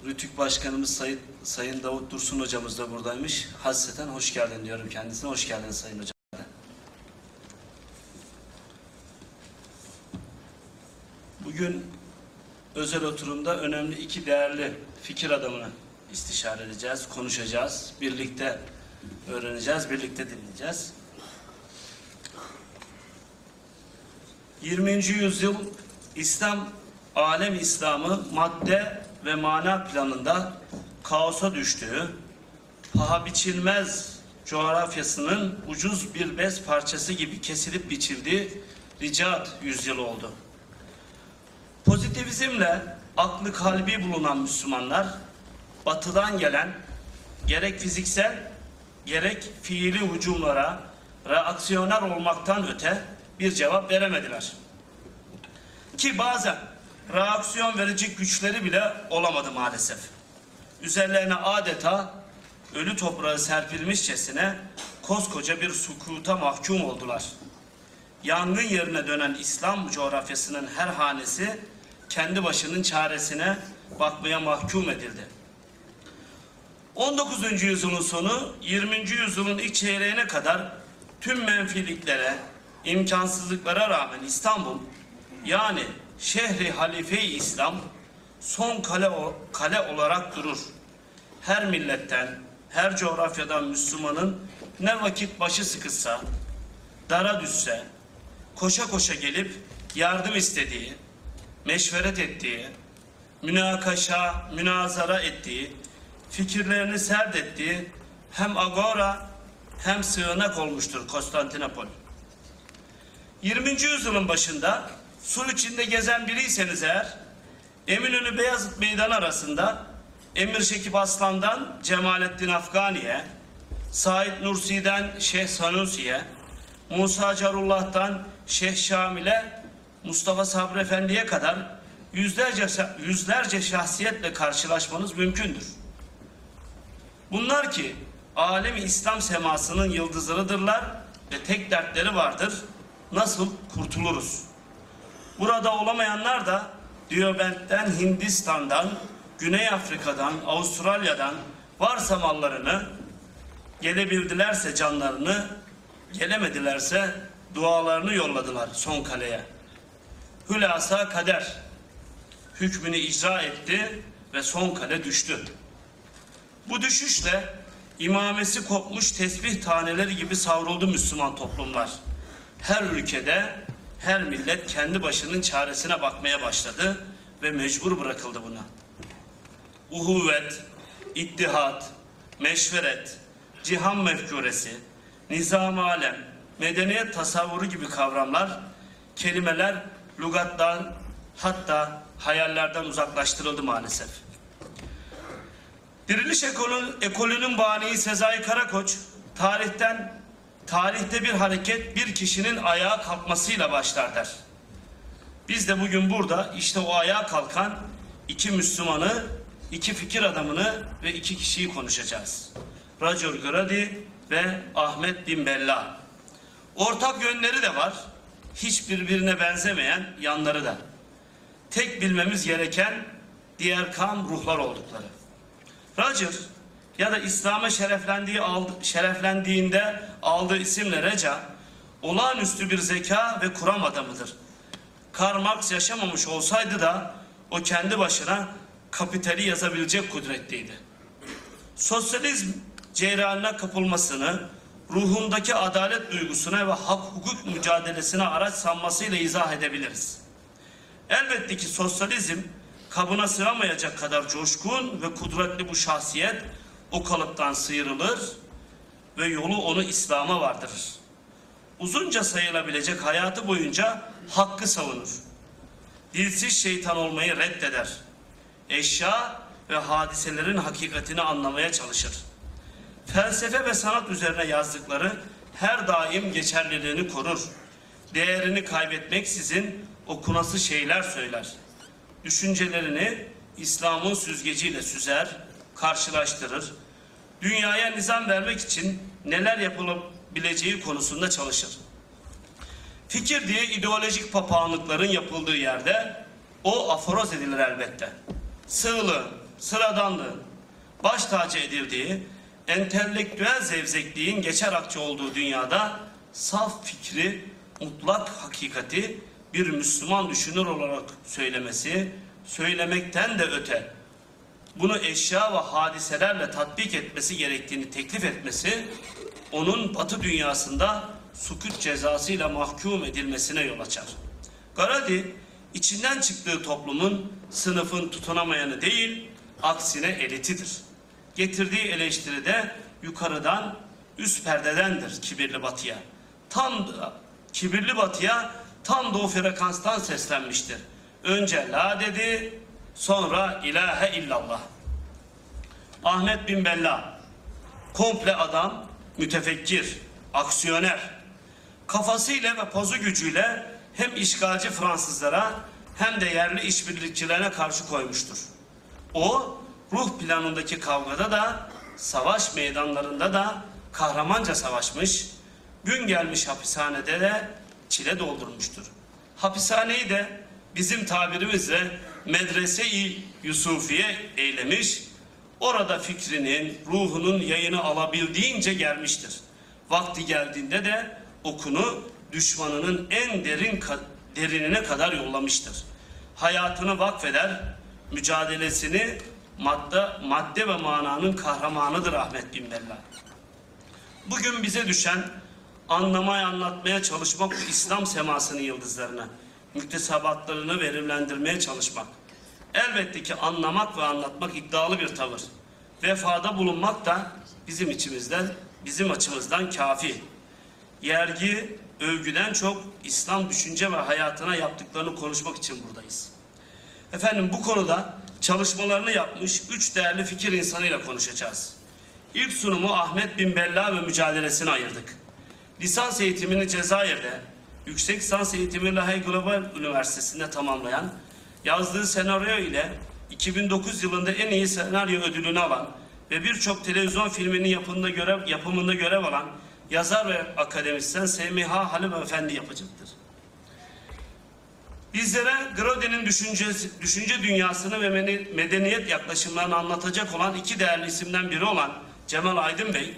Rütük Başkanımız Sayın, Sayın Davut Dursun hocamız da buradaymış. Hasreten hoş geldin diyorum kendisine. Hoş geldiniz Sayın Hocam. Bugün özel oturumda önemli iki değerli fikir adamını istişare edeceğiz, konuşacağız. Birlikte öğreneceğiz, birlikte dinleyeceğiz. 20. yüzyıl İslam alem İslamı madde ve mana planında kaosa düştüğü, paha biçilmez coğrafyasının ucuz bir bez parçası gibi kesilip biçildiği ricat yüzyılı oldu. Pozitivizmle aklı kalbi bulunan Müslümanlar batıdan gelen gerek fiziksel gerek fiili hücumlara reaksiyoner olmaktan öte bir cevap veremediler. Ki bazen reaksiyon verecek güçleri bile olamadı maalesef. Üzerlerine adeta ölü toprağı serpilmişçesine koskoca bir sukuta mahkum oldular. Yangın yerine dönen İslam coğrafyasının her hanesi kendi başının çaresine bakmaya mahkum edildi. 19. yüzyılın sonu 20. yüzyılın ilk çeyreğine kadar tüm menfiliklere, imkansızlıklara rağmen İstanbul yani şehri halife-i İslam son kale, kale olarak durur. Her milletten, her coğrafyadan Müslümanın ne vakit başı sıkışsa, dara düşse, koşa koşa gelip yardım istediği, meşveret ettiği, münakaşa, münazara ettiği, fikirlerini serd ettiği hem agora hem sığınak olmuştur Konstantinopol. 20. yüzyılın başında sur içinde gezen biriyseniz eğer Eminönü Beyazıt Meydanı arasında Emir Şekip Aslan'dan Cemalettin Afgani'ye, Said Nursi'den Şeyh Sanusi'ye, Musa Carullah'tan Şeyh Şamil'e, Mustafa Sabri Efendi'ye kadar yüzlerce, yüzlerce şahsiyetle karşılaşmanız mümkündür. Bunlar ki alemi İslam semasının yıldızlarıdırlar ve tek dertleri vardır. Nasıl kurtuluruz? Burada olamayanlar da Diyobent'ten, Hindistan'dan, Güney Afrika'dan, Avustralya'dan varsa mallarını gelebildilerse canlarını, gelemedilerse dualarını yolladılar son kaleye. Hülasa kader hükmünü icra etti ve son kale düştü. Bu düşüşle imamesi kopmuş tesbih taneleri gibi savruldu Müslüman toplumlar. Her ülkede her millet kendi başının çaresine bakmaya başladı ve mecbur bırakıldı buna. Uhuvvet, ittihat, meşveret, cihan mefkuresi, nizam alem, medeniyet tasavvuru gibi kavramlar, kelimeler lügattan hatta hayallerden uzaklaştırıldı maalesef. Diriliş ekolü, ekolünün bani Sezai Karakoç tarihten tarihte bir hareket bir kişinin ayağa kalkmasıyla başlar der. Biz de bugün burada işte o ayağa kalkan iki Müslümanı, iki fikir adamını ve iki kişiyi konuşacağız. Roger Grady ve Ahmet Bin Bella. Ortak yönleri de var. Hiç birbirine benzemeyen yanları da. tek bilmemiz gereken diğer kam ruhlar oldukları. Roger ya da İslam'a şereflendiği aldı, şereflendiğinde aldığı isimle Reca olağanüstü bir zeka ve kuram adamıdır. Karl Marx yaşamamış olsaydı da o kendi başına kapitali yazabilecek kudretteydi. Sosyalizm ceyranına kapılmasını, ruhundaki adalet duygusuna ve hak hukuk mücadelesine araç sanmasıyla izah edebiliriz. Elbette ki sosyalizm kabına sığamayacak kadar coşkun ve kudretli bu şahsiyet o kalıptan sıyrılır ve yolu onu İslam'a vardırır. Uzunca sayılabilecek hayatı boyunca hakkı savunur. Dilsiz şeytan olmayı reddeder. Eşya ve hadiselerin hakikatini anlamaya çalışır. Felsefe ve sanat üzerine yazdıkları her daim geçerliliğini korur. Değerini kaybetmeksizin okunası şeyler söyler. Düşüncelerini İslam'ın süzgeciyle süzer, karşılaştırır. Dünyaya nizam vermek için neler yapılabileceği konusunda çalışır. Fikir diye ideolojik papağanlıkların yapıldığı yerde o aforoz edilir elbette. Sığlığın, sıradanlığın, baş tacı edildiği, entelektüel zevzekliğin geçer akçe olduğu dünyada saf fikri, mutlak hakikati bir Müslüman düşünür olarak söylemesi, söylemekten de öte bunu eşya ve hadiselerle tatbik etmesi gerektiğini teklif etmesi onun batı dünyasında sukut cezasıyla mahkum edilmesine yol açar. Garadi içinden çıktığı toplumun sınıfın tutunamayanı değil aksine elitidir. Getirdiği eleştiri de yukarıdan üst perdedendir kibirli batıya. Tam da kibirli batıya tam da o frekanstan seslenmiştir. Önce la dedi sonra ilahe illallah. Ahmet bin Bella komple adam, mütefekkir, aksiyoner. Kafasıyla ve pozu gücüyle hem işgalci Fransızlara hem de yerli işbirlikçilerine karşı koymuştur. O ruh planındaki kavgada da savaş meydanlarında da kahramanca savaşmış, gün gelmiş hapishanede de çile doldurmuştur. Hapishaneyi de bizim tabirimizle medrese-i Yusufiye eylemiş, orada fikrinin, ruhunun yayını alabildiğince gelmiştir. Vakti geldiğinde de okunu düşmanının en derin ka- derinine kadar yollamıştır. Hayatını vakfeder, mücadelesini madde, madde ve mananın kahramanıdır Ahmet bin Bella. Bugün bize düşen anlamaya anlatmaya çalışmak İslam semasının yıldızlarına, müktesebatlarını verimlendirmeye çalışmak. Elbette ki anlamak ve anlatmak iddialı bir tavır. Vefada bulunmak da bizim içimizden, bizim açımızdan kafi. Yergi, övgüden çok İslam düşünce ve hayatına yaptıklarını konuşmak için buradayız. Efendim bu konuda çalışmalarını yapmış üç değerli fikir insanıyla konuşacağız. İlk sunumu Ahmet bin Bella ve mücadelesine ayırdık. Lisans eğitimini Cezayir'de, yüksek lisans eğitimini Lahey Global Üniversitesi'nde tamamlayan, yazdığı senaryo ile 2009 yılında en iyi senaryo ödülünü alan ve birçok televizyon filminin yapımında görev, yapımında görev alan yazar ve akademisyen Semiha Halim Efendi yapacaktır. Bizlere Grode'nin düşünce, düşünce dünyasını ve medeniyet yaklaşımlarını anlatacak olan iki değerli isimden biri olan Cemal Aydın Bey,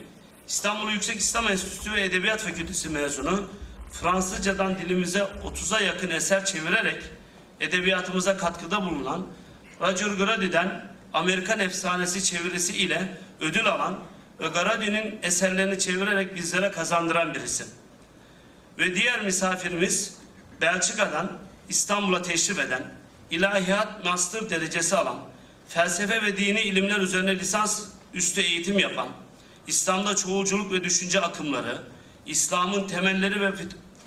İstanbul Yüksek İslam Enstitüsü ve Edebiyat Fakültesi mezunu, Fransızcadan dilimize 30'a yakın eser çevirerek edebiyatımıza katkıda bulunan, Roger Grady'den Amerikan Efsanesi çevirisi ile ödül alan ve Grady'nin eserlerini çevirerek bizlere kazandıran bir isim. Ve diğer misafirimiz Belçika'dan İstanbul'a teşrif eden, ilahiyat master derecesi alan, felsefe ve dini ilimler üzerine lisans üstü eğitim yapan, İslam'da çoğulculuk ve düşünce akımları, İslam'ın temelleri ve,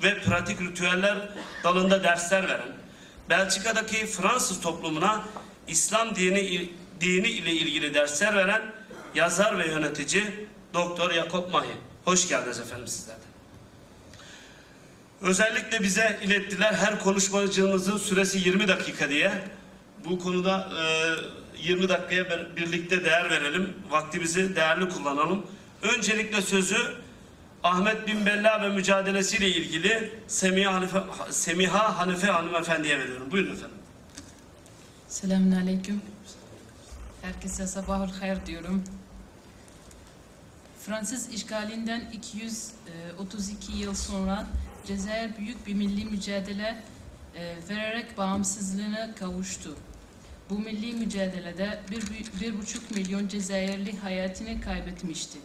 ve pratik ritüeller dalında dersler veren, Belçika'daki Fransız toplumuna İslam dini, dini ile ilgili dersler veren yazar ve yönetici Doktor Yakup Mahi. Hoş geldiniz efendim sizler de. Özellikle bize ilettiler her konuşmacımızın süresi 20 dakika diye. Bu konuda e, 20 dakikaya birlikte değer verelim. Vaktimizi değerli kullanalım. Öncelikle sözü Ahmet bin Bella ve mücadelesiyle ilgili Semiha Hanife, Semiha Hanife hanımefendiye veriyorum. Buyurun efendim. Selamun Aleyküm. Herkese sabahul hayır diyorum. Fransız işgalinden 232 yıl sonra Cezayir büyük bir milli mücadele e, vererek bağımsızlığına kavuştu. Bu milli mücadelede bir, bir buçuk milyon Cezayirli hayatını kaybetmişti.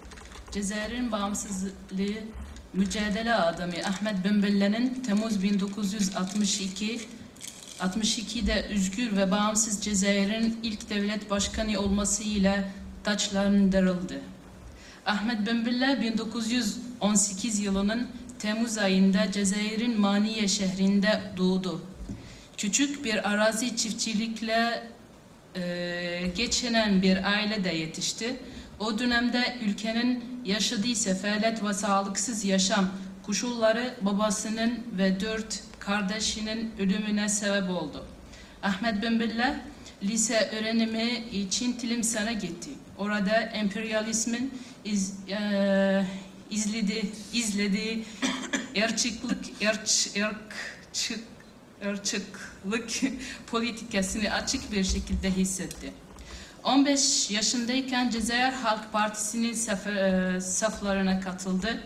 Cezayir'in bağımsızlığı mücadele adamı Ahmet Bembelle'nin Temmuz 1962 62'de özgür ve bağımsız Cezayir'in ilk devlet başkanı olmasıyla taçlandırıldı. Ahmet Bembella 1918 yılının Temmuz ayında Cezayir'in Maniye şehrinde doğdu. Küçük bir arazi çiftçilikle e, geçinen bir ailede yetişti. O dönemde ülkenin yaşadığı sefalet ve sağlıksız yaşam koşulları babasının ve dört kardeşinin ölümüne sebep oldu. Ahmet Bembella lise öğrenimi için Tlimsan'a gitti. Orada emperyalizmin iz, e, izledi, izlediği ırkçılık, ırç, ırkçı, ırkçılık politikasını açık bir şekilde hissetti. 15 yaşındayken Cezayir Halk Partisi'nin saf, e, saflarına katıldı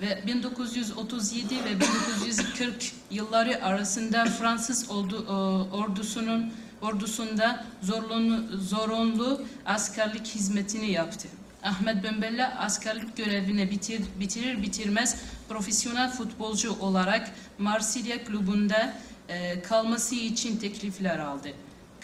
ve 1937 ve 1940 yılları arasında Fransız ordu, e, ordusunun ordusunda zorunlu, zorunlu askerlik hizmetini yaptı. Ahmet Bembella askerlik görevini bitir, bitirir bitirmez profesyonel futbolcu olarak Marsilya klubunda e, kalması için teklifler aldı.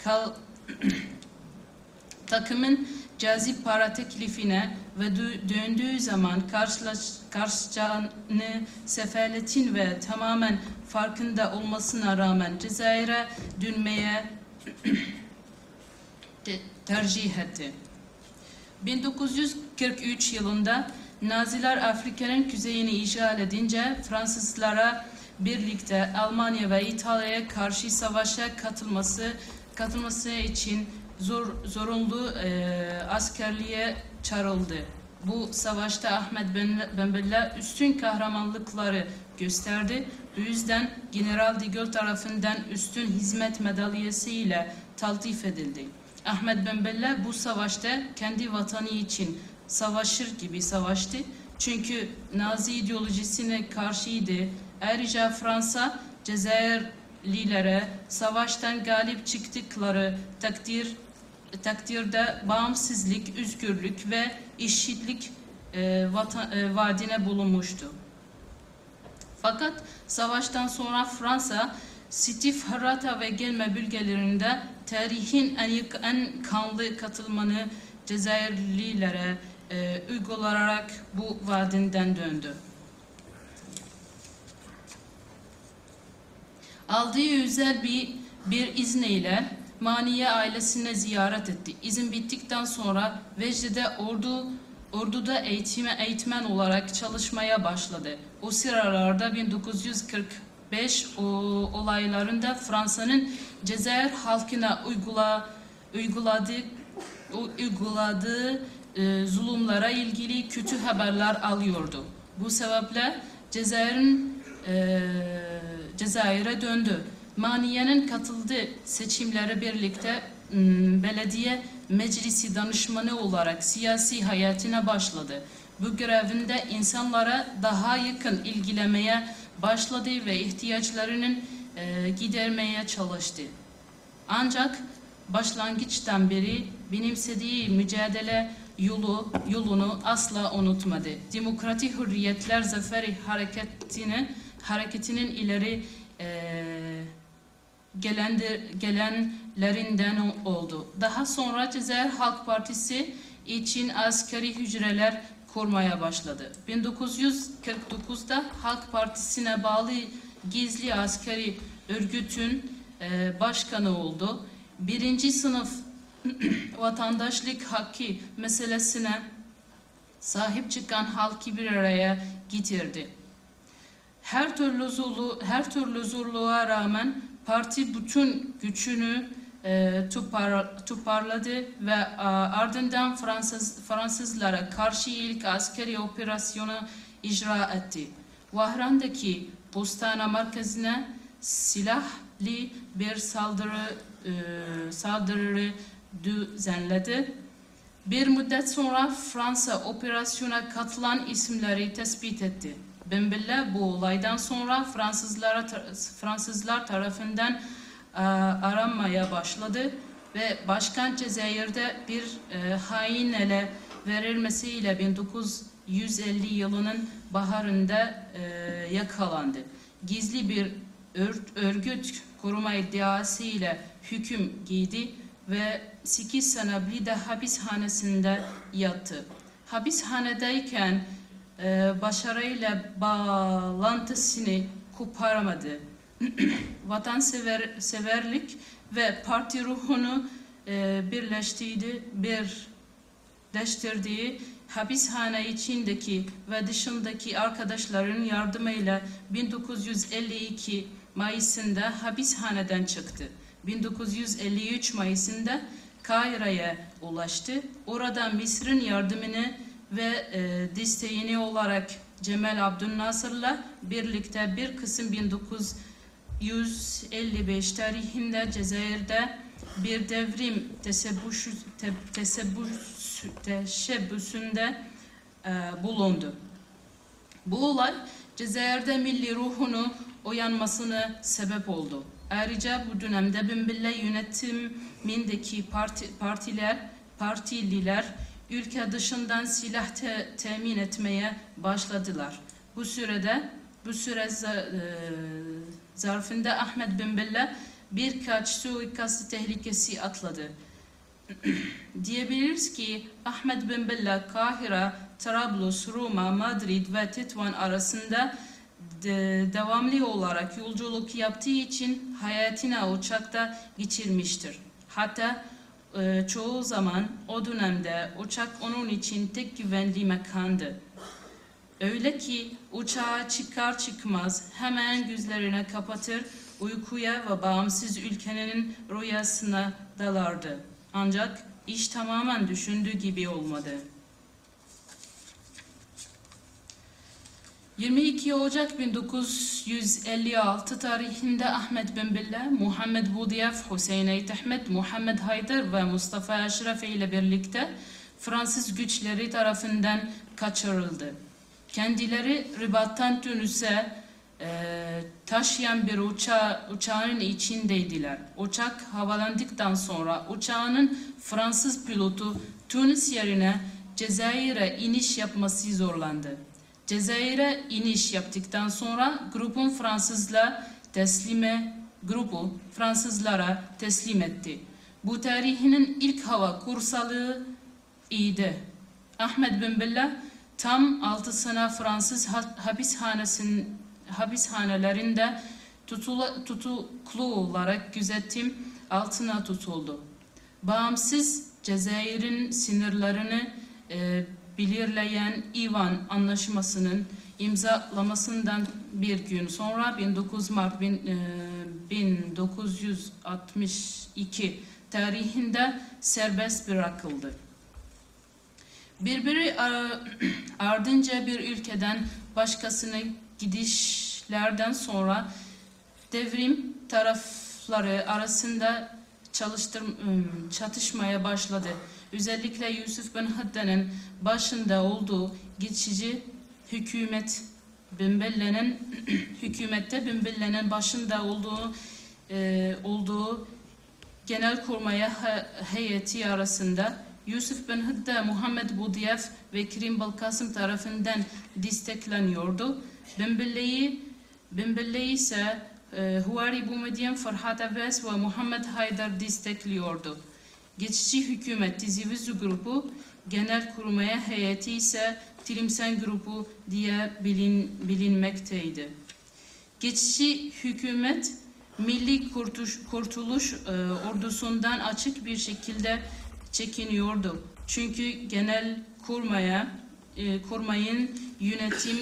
Kal, takımın cazip para teklifine ve dö- döndüğü zaman karşılaş, karşılayacağını sefaletin ve tamamen farkında olmasına rağmen Cezayir'e dönmeye te- tercih etti. 1943 yılında Naziler Afrika'nın kuzeyini işgal edince Fransızlara birlikte Almanya ve İtalya'ya karşı savaşa katılması katılması için zor, zorunlu e, askerliğe çağrıldı. Bu savaşta Ahmet Ben- Benbella üstün kahramanlıkları gösterdi. Bu yüzden General de Gaulle tarafından üstün hizmet madalyası ile taltif edildi. Ahmet Benbella bu savaşta kendi vatanı için savaşır gibi savaştı. Çünkü Nazi ideolojisine karşıydı. Ayrıca Fransa Cezayirlilere savaştan galip çıktıkları takdir takdirde bağımsızlık, özgürlük ve eşitlik e, vatan, e, vaadine bulunmuştu. Fakat savaştan sonra Fransa Sitif, Harata ve Gelme bölgelerinde tarihin en, en kanlı katılmanı Cezayirlilere e, uygulanarak bu vadinden döndü. Aldığı özel bir, bir izniyle Maniye ailesine ziyaret etti. İzin bittikten sonra Vecde'de ordu Ordu'da eğitime eğitmen olarak çalışmaya başladı. O sıralarda 1940 5 olaylarında Fransa'nın Cezayir halkına uygula, uyguladığı, uyguladığı e, zulümlere ilgili kötü haberler alıyordu. Bu sebeple Cezayir'in e, Cezayir'e döndü. Maniye'nin katıldığı seçimlere birlikte ıı, belediye meclisi danışmanı olarak siyasi hayatına başladı. Bu görevinde insanlara daha yakın ilgilemeye başladı ve ihtiyaçlarının e, gidermeye çalıştı. Ancak başlangıçtan beri benimsediği mücadele yolu yolunu asla unutmadı. Demokratik Hürriyetler Zaferi hareketini hareketinin ileri eee gelendir, gelenlerinden oldu. Daha sonra Cezayir Halk Partisi için askeri hücreler kurmaya başladı. 1949'da Halk Partisi'ne bağlı gizli askeri örgütün e, başkanı oldu. Birinci sınıf vatandaşlık hakkı meselesine sahip çıkan halkı bir araya getirdi. Her türlü zorlu, her türlü zorluğa rağmen parti bütün gücünü e, topar, toparladı ve a, ardından Fransız Fransızlara karşı ilk askeri operasyonu icra etti. Vahran'daki postane merkezine silahlı bir saldırı e, saldırıları düzenledi. Bir müddet sonra Fransa operasyona katılan isimleri tespit etti. Benbella bu olaydan sonra Fransızlara Fransızlar tarafından e, aranmaya başladı ve başkan Cezayir'de bir e, hain ele verilmesiyle 1950 yılının baharında e, yakalandı. Gizli bir ör- örgüt koruma iddiası ile hüküm giydi ve 8 sene Blida hapishanesinde yattı. Hapishanedeyken e, başarıyla bağlantısını koparamadı. Vatansever severlik ve parti ruhunu e, birleştirdi, birleştirdiği hapishane içindeki ve dışındaki arkadaşların yardımıyla 1952 Mayıs'ında hapishaneden çıktı. 1953 Mayıs'ında Kahire'ye ulaştı. Orada Mısır'ın yardımını ve e, desteğini olarak Cemal Abdülnasır'la birlikte bir kısım 1955 tarihinde Cezayir'de bir devrim tesebbüsü, te, tesebbüsü, teşebbüsünde e, bulundu. Bu olay Cezayir'de milli ruhunu uyanmasına sebep oldu. Ayrıca bu dönemde Binbille yönetimindeki parti, partiler, partililer ülke dışından silah te- temin etmeye başladılar. Bu sürede bu süre e, zarfında Ahmet Binbille birkaç suikast tehlikesi atladı. Diyebiliriz ki Ahmet Binbille Kahire, Trablus, Roma, Madrid ve Tetvan arasında de- devamlı olarak yolculuk yaptığı için hayatını uçakta geçirmiştir. Hatta e, çoğu zaman o dönemde uçak onun için tek güvenli mekandı. Öyle ki uçağa çıkar çıkmaz hemen gözlerini kapatır, uykuya ve bağımsız ülkenin rüyasına dalardı. Ancak iş tamamen düşündüğü gibi olmadı. 22 Ocak 1956 tarihinde Ahmet Binbille, Muhammed Budiyaf, Hüseyin Eyt Muhammed Haydar ve Mustafa Eşref ile birlikte Fransız güçleri tarafından kaçırıldı. Kendileri Ribat'tan Tunus'e e, taşıyan bir uça, uçağın içindeydiler. Uçak havalandıktan sonra uçağının Fransız pilotu Tunis yerine Cezayir'e iniş yapması zorlandı. Cezayir'e iniş yaptıktan sonra grubun Fransızla teslime grubu Fransızlara teslim etti. Bu tarihinin ilk hava kursalığı iyiydi. Ahmet bin Billah tam 6 sene Fransız ha- hapishanesin, hapishanelerinde tutuklu olarak gözetim altına tutuldu. Bağımsız Cezayir'in sınırlarını e, belirleyen İvan Anlaşması'nın imzalamasından bir gün sonra 19 Mart bin- e, 1962 tarihinde serbest bırakıldı. Birbiri ar- ardınca bir ülkeden başkasına gidişlerden sonra devrim tarafları arasında çalıştır, ım, çatışmaya başladı. Özellikle Yusuf bin Haddan'ın başında olduğu geçici hükümet Binbelle'nin hükümette Binbelle'nin başında olduğu e, olduğu genel kurmaya he- heyeti arasında Yusuf bin Hıdda, Muhammed Budiyef ve Kerim Balkasım tarafından destekleniyordu. Binbelle'yi Binbelle ise e, Huari Boumediyen, Farhat Abbas ve Muhammed Haydar destekliyordu. Geçici hükümet Tizivizu grubu, genel kurmaya heyeti ise Tilimsen grubu diye bilin, bilinmekteydi. Geçici hükümet Milli Kurtuş, Kurtuluş e, ordusundan açık bir şekilde çekiniyordu. Çünkü genel kurmaya e, kurmayın yönetim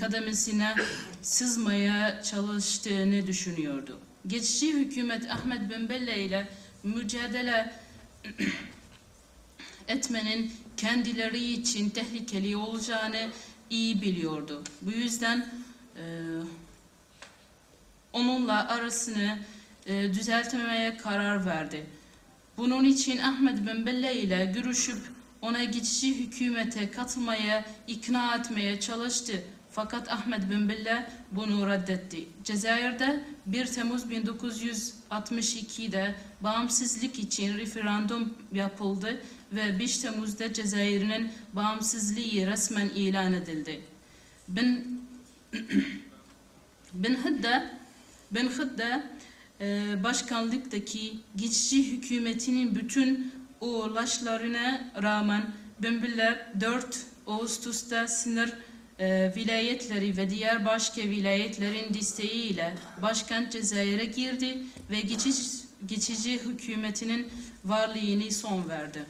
kademesine sızmaya çalıştığını düşünüyordu. Geçici hükümet Ahmet bin Belle ile mücadele etmenin kendileri için tehlikeli olacağını iyi biliyordu. Bu yüzden e, onunla arasını e, düzeltmeye karar verdi. Bunun için Ahmet bin Bella ile görüşüp ona geçici hükümete katılmaya ikna etmeye çalıştı. Fakat Ahmet bin Bella bunu reddetti. Cezayir'de 1 Temmuz 1962'de bağımsızlık için referandum yapıldı ve 5 Temmuz'da Cezayir'in bağımsızlığı resmen ilan edildi. Bin bin Hıdda bin Hıdda başkanlıktaki geçici hükümetinin bütün uğraşlarına rağmen Binbiller 4 Ağustos'ta sınır e, vilayetleri ve diğer başka vilayetlerin desteğiyle başkent Cezayir'e girdi ve geçici, geçici hükümetinin varlığını son verdi.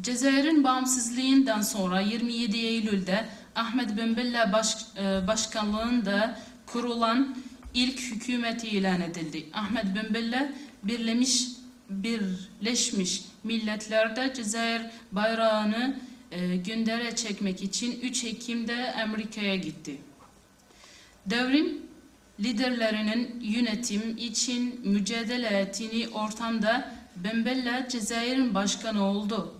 Cezayir'in bağımsızlığından sonra 27 Eylül'de Ahmet bin Bella baş, e, başkanlığında kurulan ilk hükümet ilan edildi. Ahmet bin Bella birlemiş Birleşmiş Milletler'de Cezayir bayrağını e, gündere çekmek için 3 Ekim'de Amerika'ya gitti. Devrim liderlerinin yönetim için mücadele ettiği ortamda Bembella Cezayir'in başkanı oldu.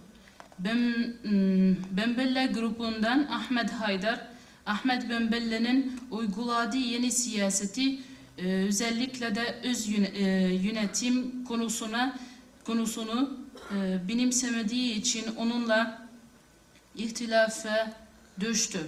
Bem, hmm, Bembella grubundan Ahmet Haydar, Ahmet Bembella'nın uyguladığı yeni siyaseti e, özellikle de öz e, yönetim konusuna konusunu e, benimsemediği için onunla ihtilafa düştü.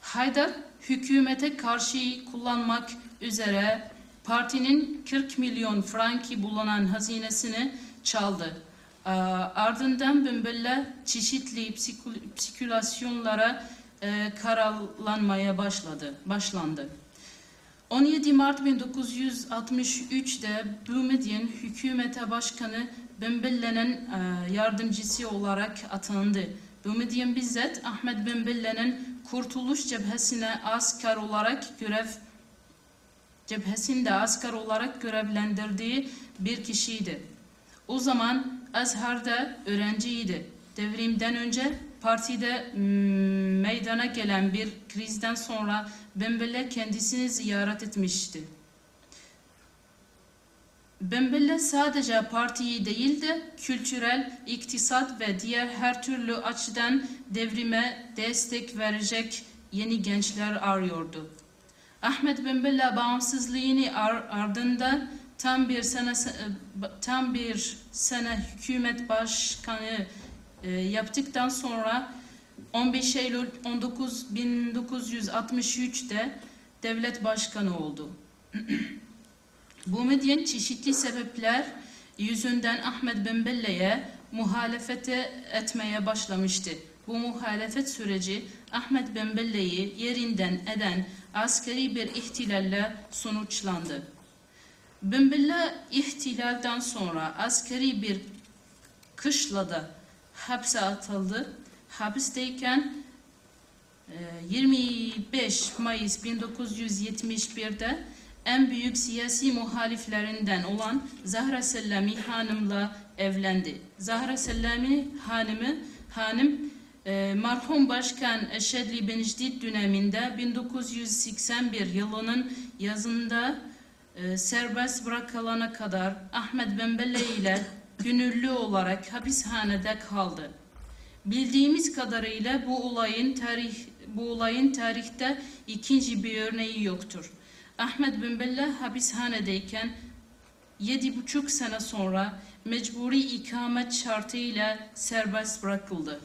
Haydar hükümete karşı kullanmak üzere partinin 40 milyon franki bulunan hazinesini çaldı. Aa, Ardından Bümbülle çeşitli psikül- spekülasyonlara e, karalanmaya başladı, başlandı. 17 Mart 1963'de Boumediene hükümete başkanı Bümbülle'nin e, yardımcısı olarak atandı. Boumediene bizzat Ahmet Bümbülle'nin Kurtuluş Cephesi'ne asker olarak görev cephesinde asker olarak görevlendirdiği bir kişiydi. O zaman Azhar'da öğrenciydi. Devrimden önce partide mm, meydana gelen bir krizden sonra Bembele kendisini ziyaret etmişti. Bembele sadece partiyi değil de kültürel, iktisat ve diğer her türlü açıdan devrime destek verecek yeni gençler arıyordu. Ahmet Bembella bağımsızlığını ar- ardından tam bir sene tam bir sene hükümet başkanı e, yaptıktan sonra 15 Eylül 19 1963'te devlet başkanı oldu. Bu medyen çeşitli sebepler yüzünden Ahmet Bembelle'ye muhalefete etmeye başlamıştı. Bu muhalefet süreci Ahmet Bembelle'yi yerinden eden askeri bir ihtilalle sonuçlandı. Bembelle ihtilalden sonra askeri bir kışlada hapse atıldı. Hapisteyken e, 25 Mayıs 1971'de en büyük siyasi muhaliflerinden olan Zahra Sellami Hanım'la evlendi. Zahra Sellami Hanım'ı hanım e, merhum Başkan Eşedli Benjdid döneminde 1981 yılının yazında e, serbest bırakılana kadar Ahmet Bembelle ile gönüllü olarak hapishanede kaldı. Bildiğimiz kadarıyla bu olayın tarih bu olayın tarihte ikinci bir örneği yoktur. Ahmet Bembelle hapishanedeyken yedi buçuk sene sonra mecburi ikamet şartıyla serbest bırakıldı.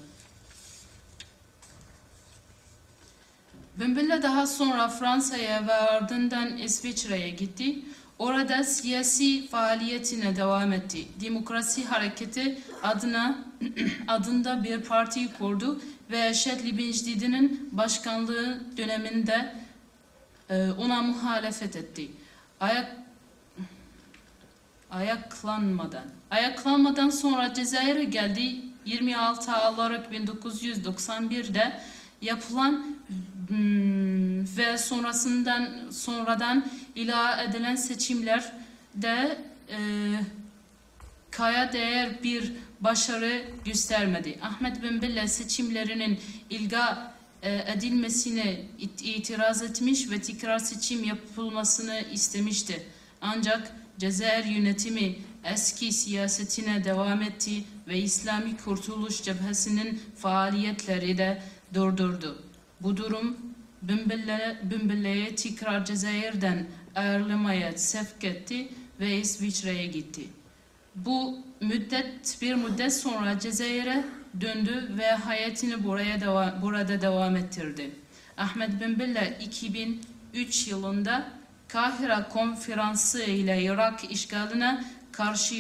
Bembella daha sonra Fransa'ya ve ardından İsviçre'ye gitti. Orada siyasi faaliyetine devam etti. Demokrasi Hareketi adına adında bir parti kurdu ve Eşet Benjdid'in başkanlığı döneminde e, ona muhalefet etti. Ayak ayaklanmadan. Ayaklanmadan sonra Cezayir'e geldi. 26 Aralık 1991'de yapılan ve sonrasından sonradan ilave edilen seçimlerde e, kaya değer bir başarı göstermedi. Ahmet Bembelle seçimlerinin ilga e, edilmesine it- itiraz etmiş ve tekrar seçim yapılmasını istemişti. Ancak Cezayir yönetimi eski siyasetine devam etti ve İslami Kurtuluş Cephesi'nin faaliyetleri de durdurdu. Bu durum Bümbülle, Bümbülle'ye tekrar Cezayir'den ayrılmaya sevk etti ve İsviçre'ye gitti. Bu müddet bir müddet sonra Cezayir'e döndü ve hayatını buraya deva- burada devam ettirdi. Ahmet bin Bella 2003 yılında Kahire Konferansı ile Irak işgaline karşı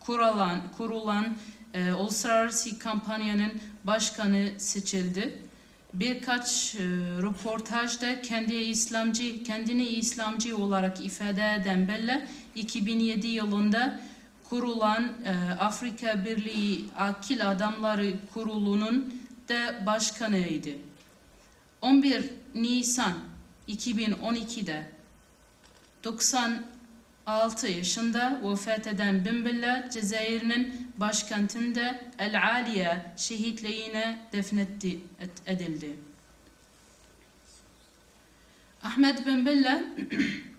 kurulan, kurulan e, uluslararası kampanyanın başkanı seçildi. Birkaç e, röportajda kendi İslamcı, kendini İslamcı olarak ifade eden Bella 2007 yılında kurulan e, Afrika Birliği Akil Adamları Kurulu'nun da başkanıydı. 11 Nisan 2012'de 96 yaşında vefat eden Binbilla Cezayir'in başkentinde El Aliye şehitliğine defnetti et- edildi. Ahmet Binbilla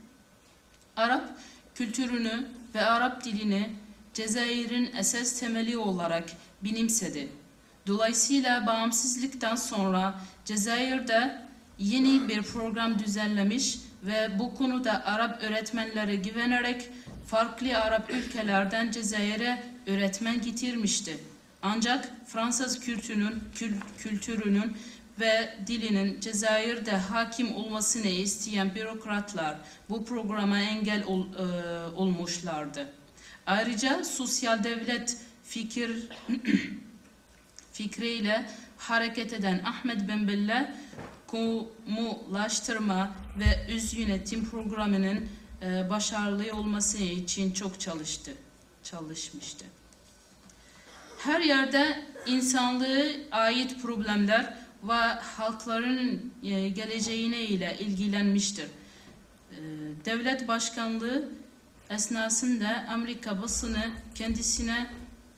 Arap kültürünü ve Arap dilini Cezayir'in esas temeli olarak benimsedi. Dolayısıyla bağımsızlıktan sonra Cezayir'de yeni bir program düzenlemiş ve bu konuda Arap öğretmenlere güvenerek farklı Arap ülkelerden Cezayir'e öğretmen getirmişti. Ancak Fransız kültürünün, kül- kültürünün ve dilinin Cezayir'de hakim olmasını isteyen bürokratlar bu programa engel ol- e, olmuşlardı. Ayrıca sosyal devlet fikir fikriyle hareket eden Ahmet Ben Bella kamulaştırma ve üz yönetim programının e, başarılı olması için çok çalıştı, çalışmıştı. Her yerde insanlığı ait problemler ve halkların e, geleceğine ile ilgilenmiştir. E, Devlet başkanlığı esnasında Amerika basını kendisine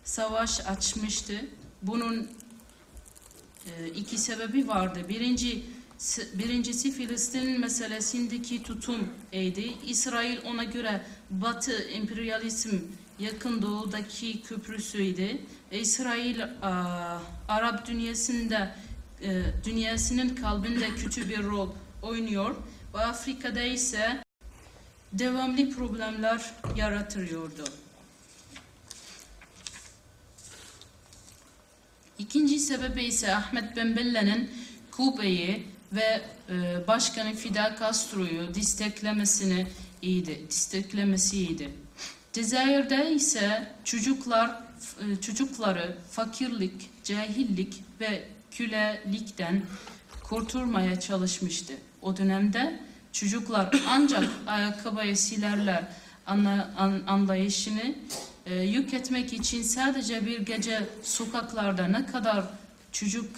savaş açmıştı. Bunun e, iki sebebi vardı. Birinci birincisi Filistin meselesindeki tutum idi. İsrail ona göre Batı emperyalizm yakın doğudaki köprüsüydü. E, İsrail a, Arap dünyasında e, dünyasının kalbinde kötü bir rol oynuyor ve Afrika'da ise devamlı problemler yaratıyordu. İkinci sebebi ise Ahmet Ben Bella'nın Kuba'yı ve e, Başkanı Fidel Castro'yu desteklemesini iyiydi, desteklemesiydi. Cezayir'de ise çocuklar e, çocukları fakirlik, cahillik ve kölelikten kurtulmaya çalışmıştı. O dönemde çocuklar ancak ayakkabıyı silerler anla, an, anlayışını e, yük etmek için sadece bir gece sokaklarda ne kadar çocuk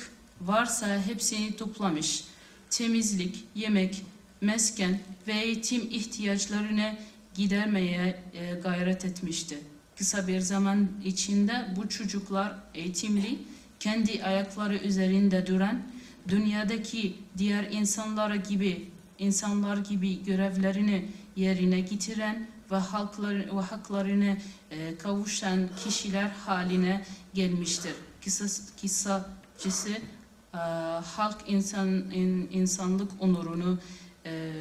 varsa hepsini toplamış. Temizlik, yemek, mesken ve eğitim ihtiyaçlarını gidermeye e, gayret etmişti. Kısa bir zaman içinde bu çocuklar eğitimli, kendi ayakları üzerinde duran, dünyadaki diğer insanlar gibi insanlar gibi görevlerini yerine getiren ve halkları ve haklarını e, kavuşan kişiler haline gelmiştir. Kısa, kısacası e, halk insan in- insanlık onurunu e,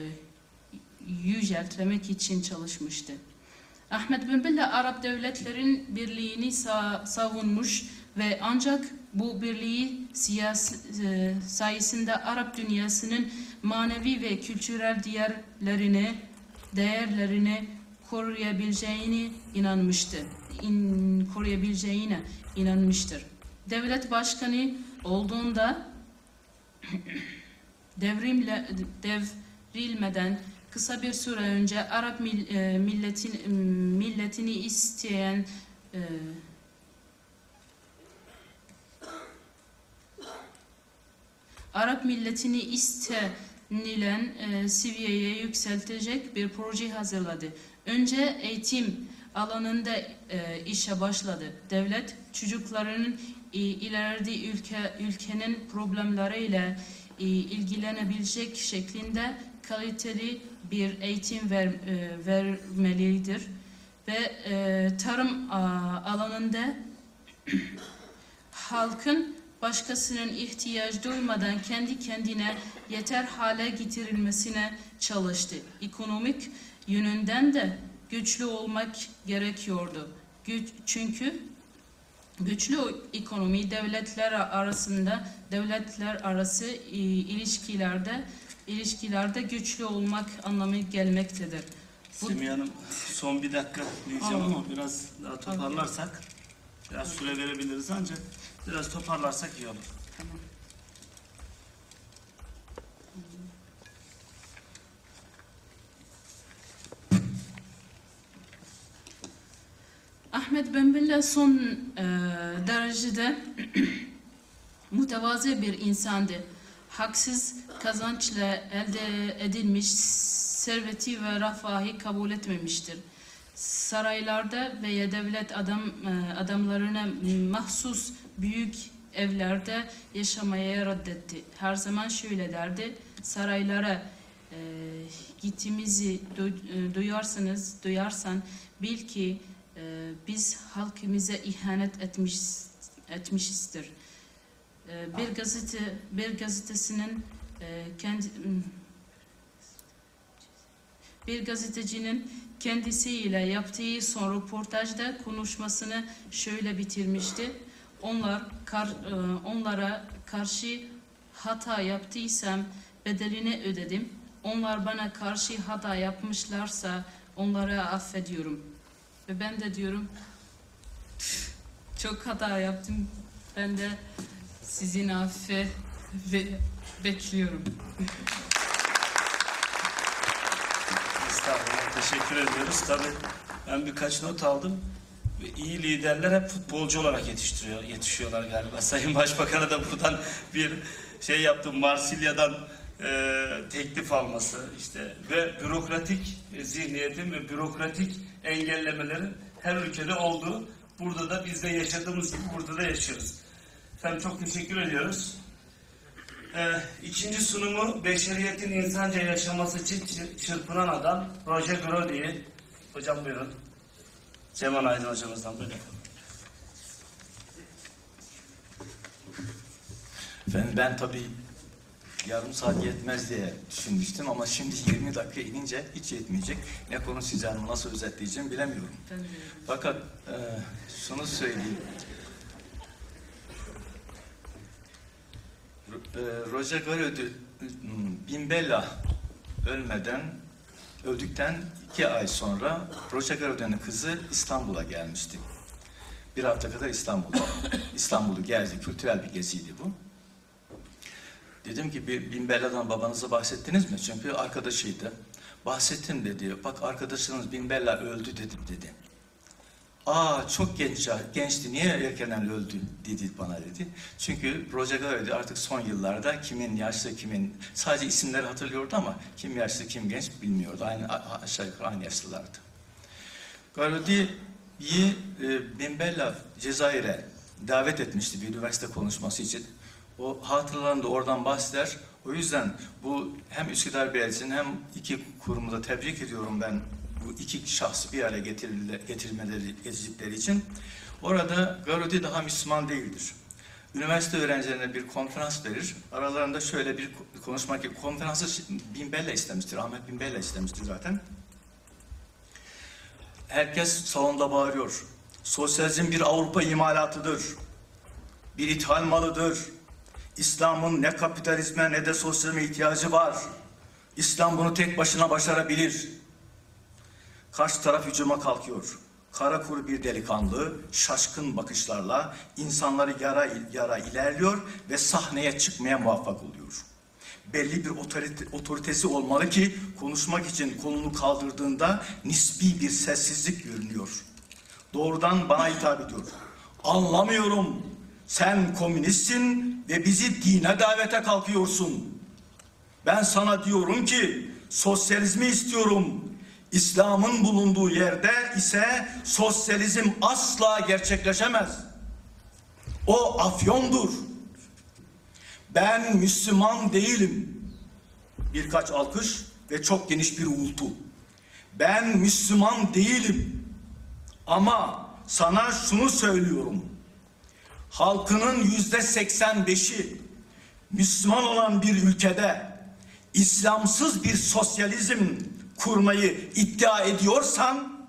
yüceltmek için çalışmıştı. Ahmet bin Bella Arap devletlerin birliğini sa- savunmuş ve ancak bu birliği siyasi, e, sayesinde Arap dünyasının manevi ve kültürel değerlerini değerlerini koruyabileceğini inanmıştı. İn, koruyabileceğine inanmıştır. Devlet başkanı olduğunda devrimle devrilmeden kısa bir süre önce Arap mil- e, milletin milletini isteyen e, Arap milletini istenilen e, seviyeye yükseltecek bir proje hazırladı. Önce eğitim alanında e, işe başladı. Devlet çocuklarının e, ileride ülke ülkenin problemleriyle e, ilgilenebilecek şeklinde kaliteli bir eğitim ver, e, vermelidir ve e, tarım a, alanında halkın başkasının ihtiyaç duymadan kendi kendine yeter hale getirilmesine çalıştı. Ekonomik yönünden de güçlü olmak gerekiyordu. Güç, çünkü güçlü ekonomi devletler arasında devletler arası e, ilişkilerde ilişkilerde güçlü olmak anlamı gelmektedir. Bu- Semih Hanım son bir dakika diyeceğim Tamam. ama biraz daha toparlarsak biraz süre verebiliriz ancak biraz toparlarsak iyi olur. Ahmet Benbella son e, derecede mütevazi bir insandı. Haksız kazançla elde edilmiş serveti ve refahı kabul etmemiştir. Saraylarda veya devlet adam e, adamlarına mahsus büyük evlerde yaşamaya reddetti. Her zaman şöyle derdi: saraylara e, gittiğimizi du- e, duyarsanız, duyarsan bil ki e, biz halkımıza ihanet etmiş etmişizdir. E, bir gazete bir gazetesinin e, kendi bir gazetecinin kendisiyle yaptığı son röportajda konuşmasını şöyle bitirmişti. Onlar kar, e, onlara karşı hata yaptıysam bedelini ödedim. Onlar bana karşı hata yapmışlarsa onları affediyorum. Ve ben de diyorum çok hata yaptım. Ben de sizin affe ve bekliyorum. Estağfurullah teşekkür ediyoruz. Tabii ben birkaç not aldım. İyi liderler hep futbolcu olarak yetiştiriyor, yetişiyorlar galiba. Sayın Başbakan'a da buradan bir şey yaptım. Marsilya'dan e, teklif alması işte ve bürokratik zihniyetin ve bürokratik engellemelerin her ülkede olduğu burada da biz de yaşadığımız gibi burada da yaşıyoruz. Efendim çok teşekkür ediyoruz. Ee, ikinci sunumu beşeriyetin insanca yaşaması için çı- çırpınan adam Roger Grody. Hocam buyurun. Cemal Aydın hocamızdan buyurun. Efendim ben tabii yarım saat yetmez diye düşünmüştüm ama şimdi 20 dakika inince hiç yetmeyecek. Ne konuşacağımı, nasıl özetleyeceğimi bilemiyorum. Fakat e, şunu söyleyeyim. Ro- e, Roger Garödü Bimbella ölmeden öldükten iki ay sonra Roger Garödü'nün kızı İstanbul'a gelmişti. Bir hafta kadar İstanbul'da. İstanbul'u gezdi. Kültürel bir geziydi bu. Dedim ki bir Bimbella'dan babanıza bahsettiniz mi? Çünkü arkadaşıydı. Bahsettim dedi. Bak arkadaşınız Bimbella öldü dedim dedi. Aa çok genç gençti niye erkenden öldü dedi bana dedi. Çünkü Roger Garaudy artık son yıllarda kimin yaşlı kimin sadece isimleri hatırlıyordu ama kim yaşlı kim genç bilmiyordu. Aynı aşağı yukarı aynı yaşlılardı. Garaudy'yi e, Bimbella Cezayir'e davet etmişti bir üniversite konuşması için. O hatıralarında oradan bahseder. O yüzden bu hem Üsküdar Belediyesi'nin hem iki kurumu da tebrik ediyorum ben bu iki şahsı bir araya getirilme- getirmeleri getirdikleri için. Orada Garudi daha Müslüman değildir. Üniversite öğrencilerine bir konferans verir. Aralarında şöyle bir konuşma ki konferansı Bimbella istemiştir. Ahmet Bimbella istemiştir zaten. Herkes salonda bağırıyor. Sosyalizm bir Avrupa imalatıdır. Bir ithal malıdır. İslam'ın ne kapitalizme ne de sosyalizme ihtiyacı var. İslam bunu tek başına başarabilir. Karşı taraf hücuma kalkıyor. Kara kuru bir delikanlı şaşkın bakışlarla insanları yara yara ilerliyor ve sahneye çıkmaya muvaffak oluyor. Belli bir otorite, otoritesi olmalı ki konuşmak için kolunu kaldırdığında nispi bir sessizlik görünüyor. Doğrudan bana hitap ediyor. Anlamıyorum. Sen komünistsin ve bizi dine davete kalkıyorsun. Ben sana diyorum ki sosyalizmi istiyorum. İslam'ın bulunduğu yerde ise sosyalizm asla gerçekleşemez. O afyondur. Ben Müslüman değilim. Birkaç alkış ve çok geniş bir uğultu. Ben Müslüman değilim. Ama sana şunu söylüyorum. Halkının yüzde 85'i Müslüman olan bir ülkede İslamsız bir sosyalizm kurmayı iddia ediyorsan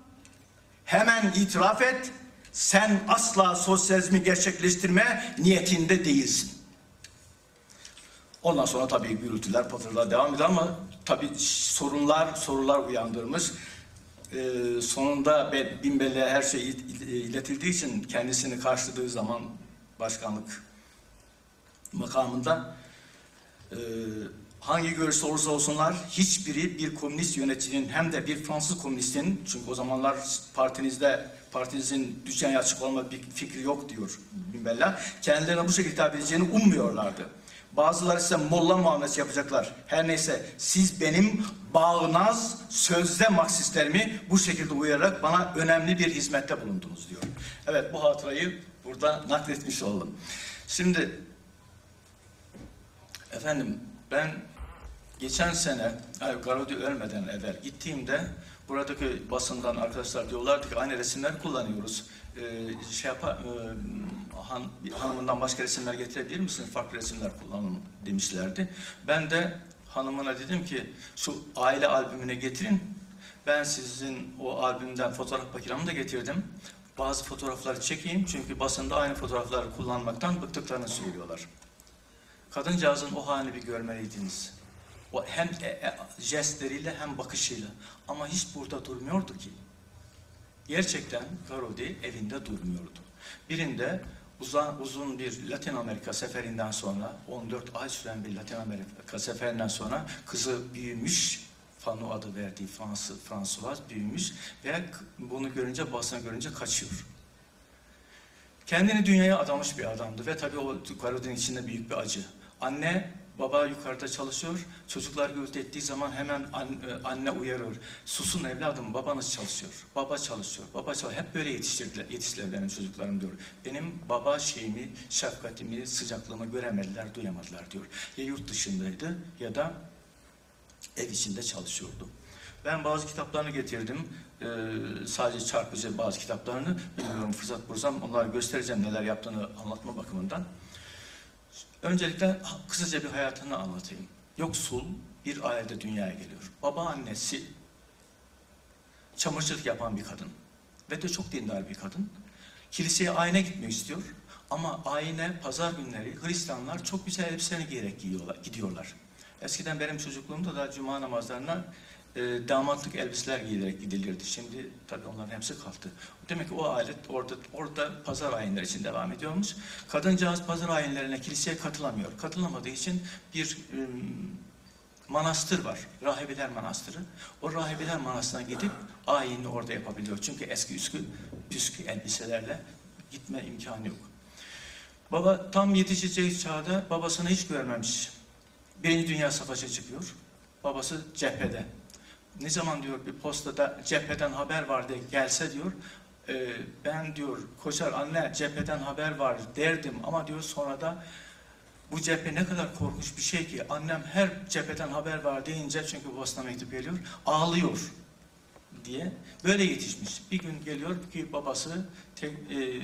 hemen itiraf et. Sen asla sosyalizmi gerçekleştirme niyetinde değilsin. Ondan sonra tabii gürültüler, patırlar devam ediyor ama tabii sorunlar, sorular uyandırmış. Ee, sonunda Be- Binbel'e her şey il- il- iletildiği için kendisini karşıladığı zaman başkanlık makamında e, hangi görüşte olursa olsunlar hiçbiri bir komünist yöneticinin hem de bir Fransız komünistin çünkü o zamanlar partinizde partinizin dünyaya açık olma bir fikri yok diyor Binbella. Kendilerine bu şekilde hitap edeceğini ummuyorlardı. Bazıları ise molla muamelesi yapacaklar. Her neyse siz benim bağnaz sözde Marksistlerimi bu şekilde uyararak bana önemli bir hizmette bulundunuz diyor. Evet bu hatırayı burada nakletmiş oldum. Şimdi Efendim ben geçen sene ay, Garodi ölmeden evvel gittiğimde buradaki basından arkadaşlar diyorlardı ki aynı resimler kullanıyoruz. Ee, şey yapar, e, han, hanımından başka resimler getirebilir misin? Farklı resimler kullanalım demişlerdi. Ben de hanımına dedim ki şu aile albümüne getirin. Ben sizin o albümden fotoğraf makinamı da getirdim. Bazı fotoğrafları çekeyim çünkü basında aynı fotoğrafları kullanmaktan bıktıklarını söylüyorlar. Kadıncağızın o halini bir görmeliydiniz. O hem e, e, jestleriyle hem bakışıyla. Ama hiç burada durmuyordu ki. Gerçekten Garodi evinde durmuyordu. Birinde uzun, uzun bir Latin Amerika seferinden sonra, 14 ay süren bir Latin Amerika seferinden sonra kızı büyümüş, Fanu adı verdiği Fransız, François büyümüş ve bunu görünce, basına görünce kaçıyor. Kendini dünyaya adamış bir adamdı ve tabii o Garodi'nin içinde büyük bir acı. Anne, baba yukarıda çalışıyor. Çocuklar gürültü ettiği zaman hemen e, anne uyarır. Susun evladım, babanız çalışıyor. Baba çalışıyor, baba çalışıyor. Hep böyle yetiştirdiler, yetiştiler benim çocuklarım diyor. Benim baba şeyimi, şefkatimi, sıcaklığımı göremediler, duyamadılar diyor. Ya yurt dışındaydı ya da ev içinde çalışıyordu. Ben bazı kitaplarını getirdim. Ee, sadece çarpıcı bazı kitaplarını. Bilmiyorum fırsat bulursam onları göstereceğim neler yaptığını anlatma bakımından. Öncelikle kısaca bir hayatını anlatayım. Yoksul bir ailede dünyaya geliyor. Baba annesi çamaşırlık yapan bir kadın. Ve de çok dindar bir kadın. Kiliseye ayna gitmek istiyor. Ama ayine pazar günleri Hristiyanlar çok güzel elbiselerini giyerek gidiyorlar. Eskiden benim çocukluğumda da cuma namazlarına e, damatlık elbiseler giyilerek gidilirdi. Şimdi tabii onların hepsi kalktı. Demek ki o aile orada orada pazar ayinleri için devam ediyormuş. Kadıncağız pazar ayinlerine kiliseye katılamıyor. Katılamadığı için bir e, manastır var. Rahibeler Manastırı. O Rahibeler Manastırı'na gidip ayinini orada yapabiliyor. Çünkü eski üskü, püskü elbiselerle gitme imkanı yok. Baba tam yetişeceği çağda babasını hiç görmemiş. Birinci Dünya Savaşı çıkıyor. Babası cephede. Ne zaman diyor bir postada cepheden haber var diye gelse diyor. "e, ben diyor koşar anne cepheden haber var derdim ama diyor sonra da bu cephe ne kadar korkunç bir şey ki annem her cepheden haber var deyince çünkü babasına mektup geliyor ağlıyor diye böyle yetişmiş. Bir gün geliyor ki babası tek, e,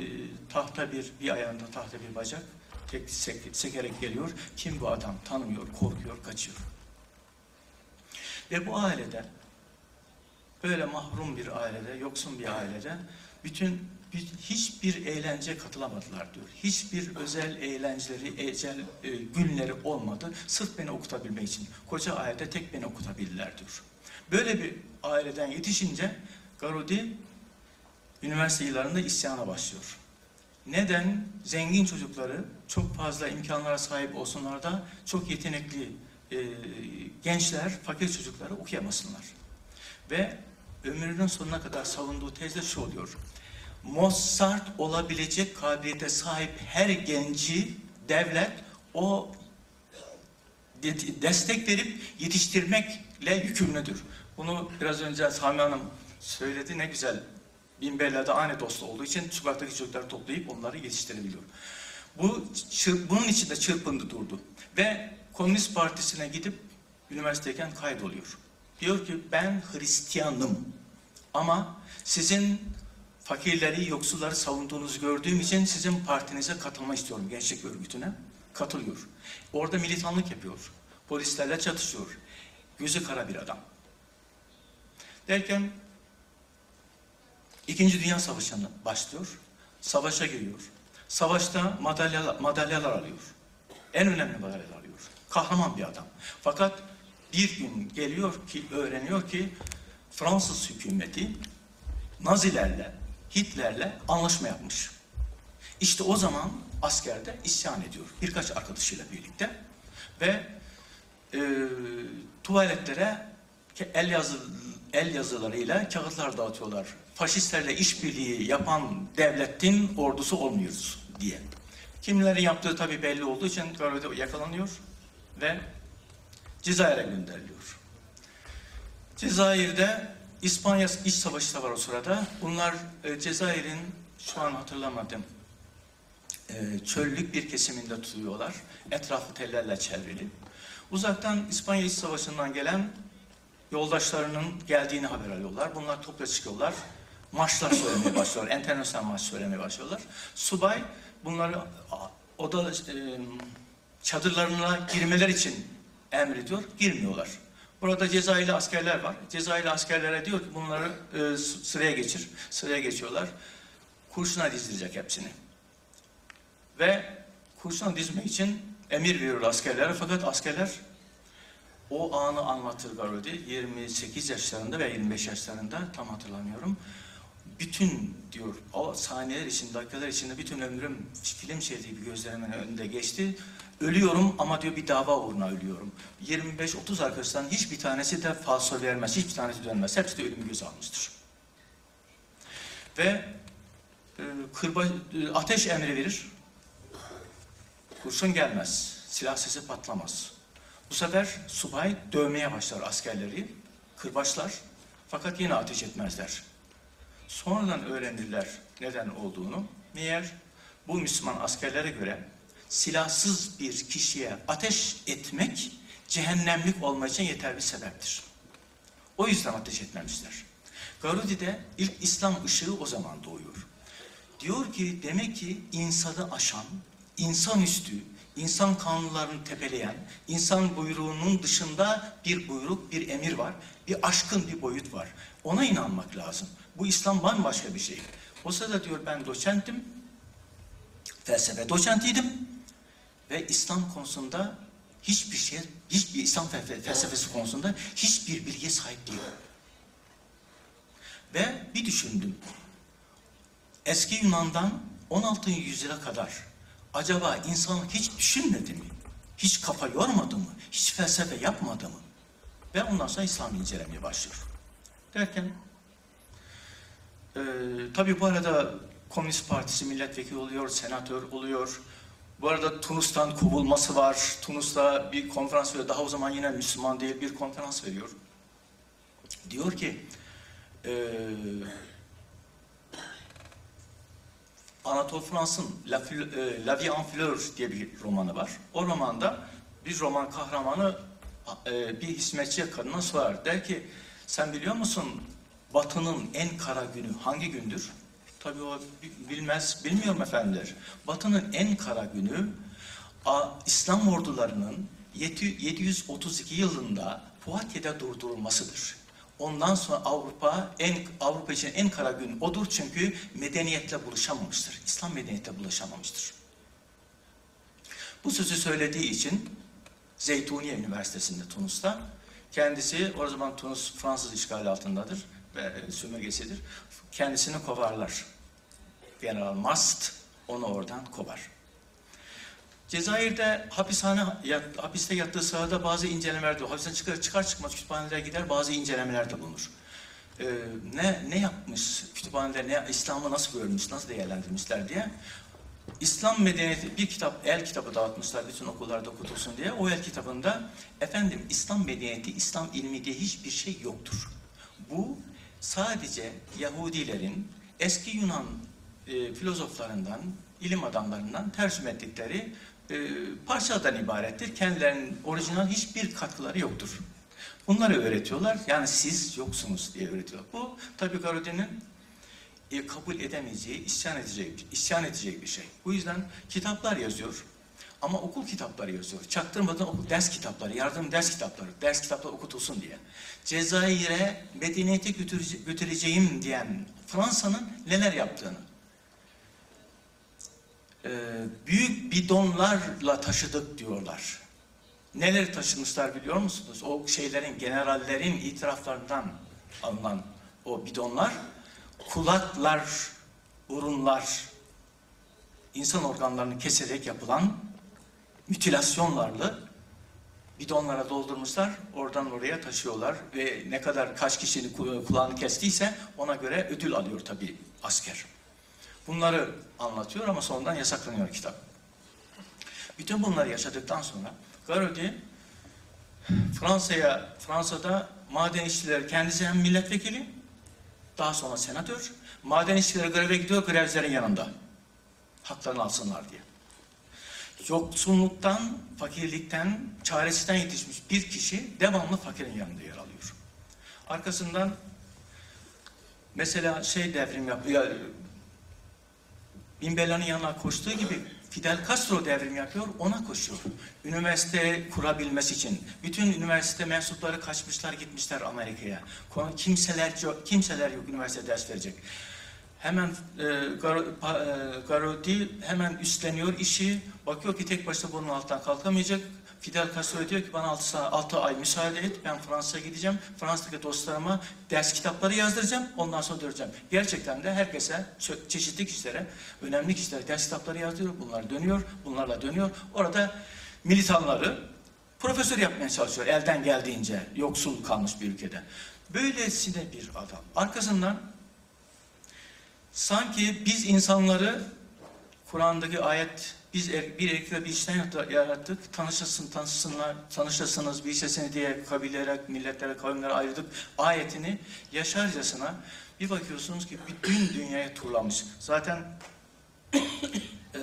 tahta bir bir ayağında tahta bir bacak tek sek- sekerek geliyor. Kim bu adam? Tanımıyor, korkuyor, kaçıyor. Ve bu ailede böyle mahrum bir ailede, yoksun bir ailede bütün bir, hiçbir eğlence katılamadılar diyor. Hiçbir özel eğlenceleri, özel e, günleri olmadı. Sırf beni okutabilmek için. Koca ailede tek beni okutabildiler diyor. Böyle bir aileden yetişince Garodi üniversite yıllarında isyana başlıyor. Neden? Zengin çocukları çok fazla imkanlara sahip olsunlar da çok yetenekli e, gençler, fakir çocukları okuyamasınlar. Ve ömrünün sonuna kadar savunduğu tezde şu oluyor. Mozart olabilecek kabiliyete sahip her genci devlet o de- destek verip yetiştirmekle yükümlüdür. Bunu biraz önce Sami Hanım söyledi ne güzel. Binbella'da aynı dostu olduğu için sokaktaki çocukları toplayıp onları yetiştirebiliyor. Bu çır- bunun içinde çırpındı durdu ve Komünist Partisi'ne gidip üniversiteyken kaydoluyor. Diyor ki ben Hristiyanım ama sizin fakirleri, yoksulları savunduğunuzu gördüğüm için sizin partinize katılmak istiyorum gençlik örgütüne. Katılıyor. Orada militanlık yapıyor. Polislerle çatışıyor. Gözü kara bir adam. Derken İkinci Dünya Savaşı'na başlıyor. Savaşa giriyor. Savaşta madalyalar, madalyalar alıyor. En önemli madalyalar alıyor. Kahraman bir adam. Fakat bir gün geliyor ki öğreniyor ki Fransız hükümeti Nazilerle, Hitler'le anlaşma yapmış. İşte o zaman askerde isyan ediyor. Birkaç arkadaşıyla birlikte. Ve e, tuvaletlere el yazı el yazılarıyla kağıtlar dağıtıyorlar. Faşistlerle işbirliği yapan devletin ordusu olmuyoruz diye. Kimlerin yaptığı tabii belli olduğu için görevde yakalanıyor ve Cezayir'e gönderiliyor. Cezayir'de İspanya iç savaşı da var o sırada. Bunlar e, Cezayir'in şu an hatırlamadım e, çöllük bir kesiminde tutuyorlar. Etrafı tellerle çevrili. Uzaktan İspanya İç Savaşı'ndan gelen yoldaşlarının geldiğini haber alıyorlar. Bunlar topla çıkıyorlar. Maçlar söylemeye başlıyorlar. Enternasyonel maç söylemeye başlıyorlar. Subay bunları oda e, çadırlarına girmeler için emrediyor. Girmiyorlar. Burada Cezayirli askerler var. Cezayirli askerlere diyor ki bunları e, sıraya geçir. Sıraya geçiyorlar. Kurşuna dizdirecek hepsini ve kurşuna dizmek için emir veriyor askerlere fakat askerler o anı anlatır Garodi 28 yaşlarında ve 25 yaşlarında tam hatırlamıyorum. Bütün diyor o saniyeler için, dakikalar içinde bütün ömrüm film şeridi gibi gözlerimin önünde geçti. Ölüyorum ama diyor bir dava uğruna ölüyorum. 25-30 arkadaştan hiçbir tanesi de falso vermez, hiçbir tanesi dönmez. Hepsi de ölümü göze almıştır. Ve e, kırba, e, ateş emri verir. Kurşun gelmez, silah sesi patlamaz. Bu sefer subay dövmeye başlar askerleri, kırbaçlar fakat yine ateş etmezler. Sonradan öğrenirler neden olduğunu. Meğer bu Müslüman askerlere göre silahsız bir kişiye ateş etmek cehennemlik olmak için yeterli sebeptir. O yüzden ateş etmemişler. Garudi'de ilk İslam ışığı o zaman doğuyor. Diyor ki demek ki insanı aşan, insanüstü, insan kanunlarını tepeleyen, insan buyruğunun dışında bir buyruk, bir emir var. Bir aşkın bir boyut var. Ona inanmak lazım. Bu İslam bambaşka bir şey. O sırada diyor ben doçentim, felsefe doçentiydim ve İslam konusunda hiçbir şey, hiçbir İslam fel- felsefesi konusunda hiçbir bilgiye sahip değilim. Ve bir düşündüm. Eski Yunan'dan 16. yüzyıla kadar acaba insan hiç düşünmedi mi? Hiç kafa yormadı mı? Hiç felsefe yapmadı mı? Ve ondan sonra İslam'ı incelemeye başlıyor. Derken eee tabii bu arada Komünist Partisi milletvekili oluyor, senatör oluyor. Bu arada Tunus'tan kovulması var. Tunus'ta bir konferans veriyor. Daha o zaman yine Müslüman değil bir konferans veriyor. Diyor ki eee Anatole Frans'ın La, e, La Vie en Fleur diye bir romanı var. O romanda bir roman kahramanı e, bir hizmetçi kadına sorar. Der ki sen biliyor musun Batı'nın en kara günü hangi gündür? Tabii o bi- bilmez, bilmiyorum efendiler. Batı'nın en kara günü İslam ordularının yedi- 732 yılında Fuatya'da durdurulmasıdır. Ondan sonra Avrupa en Avrupa için en kara gün odur çünkü medeniyetle buluşamamıştır. İslam medeniyetle buluşamamıştır. Bu sözü söylediği için Zeytuniye Üniversitesi'nde Tunus'ta kendisi o zaman Tunus Fransız işgali altındadır ve sömürgesidir. Kendisini kovarlar. General Mast onu oradan kovar. Cezayir'de hapishane yat, hapiste yattığı sırada bazı incelemeler de hapisten çıkar, çıkar çıkmaz kütüphanelere gider bazı incelemeler de bulunur. Ee, ne ne yapmış kütüphaneler ne İslam'ı nasıl görmüş nasıl değerlendirmişler diye İslam medeniyeti bir kitap el kitabı dağıtmışlar bütün okullarda okutulsun diye o el kitabında efendim İslam medeniyeti İslam ilmi diye hiçbir şey yoktur. Bu sadece Yahudilerin eski Yunan e, filozoflarından, ilim adamlarından tercüme ettikleri e, parçadan ibarettir. Kendilerinin orijinal hiçbir katkıları yoktur. Bunları öğretiyorlar. Yani siz yoksunuz diye öğretiyorlar. Bu tabii Garudi'nin e, kabul edemeyeceği, isyan edeceği, isyan edeceği bir şey. Bu yüzden kitaplar yazıyor. Ama okul kitapları yazıyor. Çaktırmadan okul ders kitapları, yardım ders kitapları, ders kitapları okutulsun diye. Cezayir'e medeniyete götürece- götüreceğim diyen Fransa'nın neler yaptığını. Ee, büyük bidonlarla taşıdık diyorlar. Neler taşımışlar biliyor musunuz? O şeylerin, generallerin itiraflarından alınan o bidonlar, kulaklar, burunlar, insan organlarını keserek yapılan mütilasyonlarla bidonlara doldurmuşlar, oradan oraya taşıyorlar ve ne kadar kaç kişinin ku- kulağını kestiyse ona göre ödül alıyor tabii asker. Bunları anlatıyor ama sonradan yasaklanıyor kitap. Bütün bunları yaşadıktan sonra Garodi Fransa'ya Fransa'da maden işçileri kendisi hem milletvekili daha sonra senatör maden işçileri greve gidiyor grevcilerin yanında haklarını alsınlar diye. Yoksulluktan, fakirlikten, çaresizden yetişmiş bir kişi devamlı fakirin yanında yer alıyor. Arkasından mesela şey devrim yapıyor, Binbela'nın yanına koştuğu gibi Fidel Castro devrim yapıyor, ona koşuyor. Üniversite kurabilmesi için. Bütün üniversite mensupları kaçmışlar, gitmişler Amerika'ya. Kimseler kimseler yok üniversite ders verecek. Hemen e, pa- e, Garodi hemen üstleniyor işi. Bakıyor ki tek başına bunun altından kalkamayacak. Fidel Castro diyor ki bana 6, 6 ay müsaade et. Ben Fransa'ya gideceğim. Fransa'daki dostlarıma ders kitapları yazdıracağım. Ondan sonra döneceğim. Gerçekten de herkese çe- çeşitli kişilere, önemli kişilere ders kitapları yazdırıyor. Bunlar dönüyor. Bunlarla dönüyor. Orada militanları profesör yapmaya çalışıyor elden geldiğince yoksul kalmış bir ülkede. Böylesine bir adam. Arkasından sanki biz insanları Kur'an'daki ayet biz bir erkekle bir işten yarattı- yarattık. Tanışasın, tanışsınlar, tanışasınız bir işesini diye kabilelere, milletlere, kavimlere ayırdık. Ayetini yaşarcasına bir bakıyorsunuz ki bütün dünyayı turlamış. Zaten eee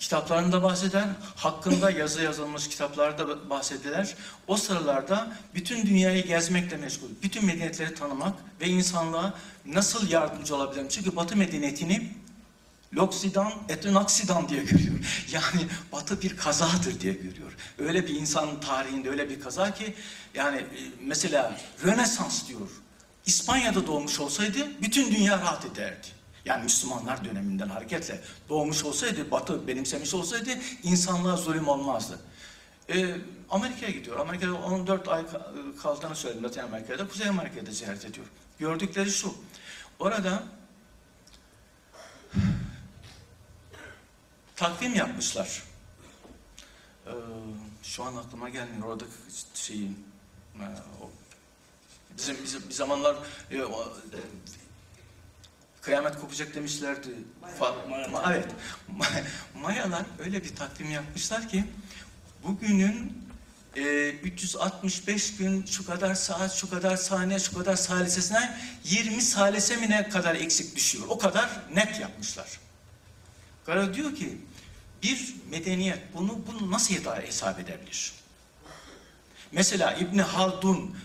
kitaplarında bahseder, hakkında yazı yazılmış kitaplarda bahsediler. O sıralarda bütün dünyayı gezmekle meşgul, bütün medeniyetleri tanımak ve insanlığa nasıl yardımcı olabilirim? Çünkü Batı medeniyetini L'Oksidan et un accident diye görüyor. Yani Batı bir kazadır diye görüyor. Öyle bir insanın tarihinde öyle bir kaza ki yani e, mesela Rönesans diyor. İspanya'da doğmuş olsaydı bütün dünya rahat ederdi. Yani Müslümanlar döneminden hareketle doğmuş olsaydı, Batı benimsemiş olsaydı insanlığa zulüm olmazdı. Ee, Amerika'ya gidiyor. Amerika'da 14 ay ka- kaldığını söyledim Latin Amerika'da. Kuzey Amerika'da ziyaret ediyor. Gördükleri şu. Orada takvim yapmışlar. Ee, şu an aklıma gelmiyor oradaki şeyin e, o, bizim, bizim bir zamanlar e, o, e, kıyamet kopacak demişlerdi. Fa- Ma- evet. Ma- Mayalar öyle bir takvim yapmışlar ki bugünün e, 365 gün şu kadar saat, şu kadar saniye, şu kadar salisesine 20 salise mi ne kadar eksik düşüyor. O kadar net yapmışlar. Gara diyor ki bir medeniyet bunu, bunu nasıl hesap edebilir? Mesela İbn Haldun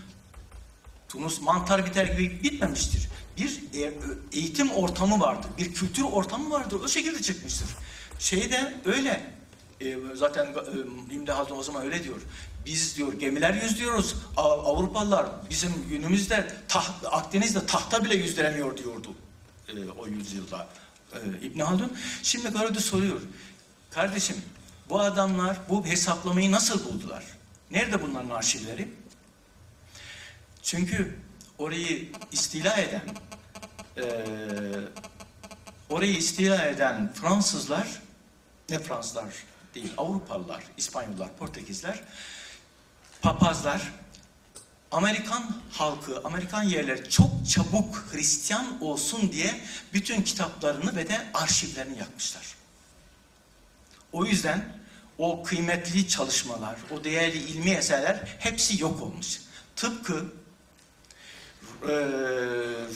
Tunus mantar biter gibi bitmemiştir. Bir e- eğitim ortamı vardır, bir kültür ortamı vardır. O şekilde çıkmıştır. Şeyde öyle. E, zaten e, İbn Haldun o zaman öyle diyor. Biz diyor gemiler yüzüyoruz. A- Avrupalılar bizim günümüzde taht, Akdeniz'de tahta bile yüzdüremiyor diyordu e, o yüzyılda İbn Haldun. Şimdi Garudi soruyor. Kardeşim bu adamlar bu hesaplamayı nasıl buldular? Nerede bunların arşivleri? Çünkü orayı istila eden, eee, orayı istila eden Fransızlar, ne Fransızlar değil, Avrupalılar, İspanyollar, Portekizler, papazlar, Amerikan halkı, Amerikan yerleri çok çabuk Hristiyan olsun diye bütün kitaplarını ve de arşivlerini yakmışlar. O yüzden o kıymetli çalışmalar, o değerli ilmi eserler hepsi yok olmuş. Tıpkı e,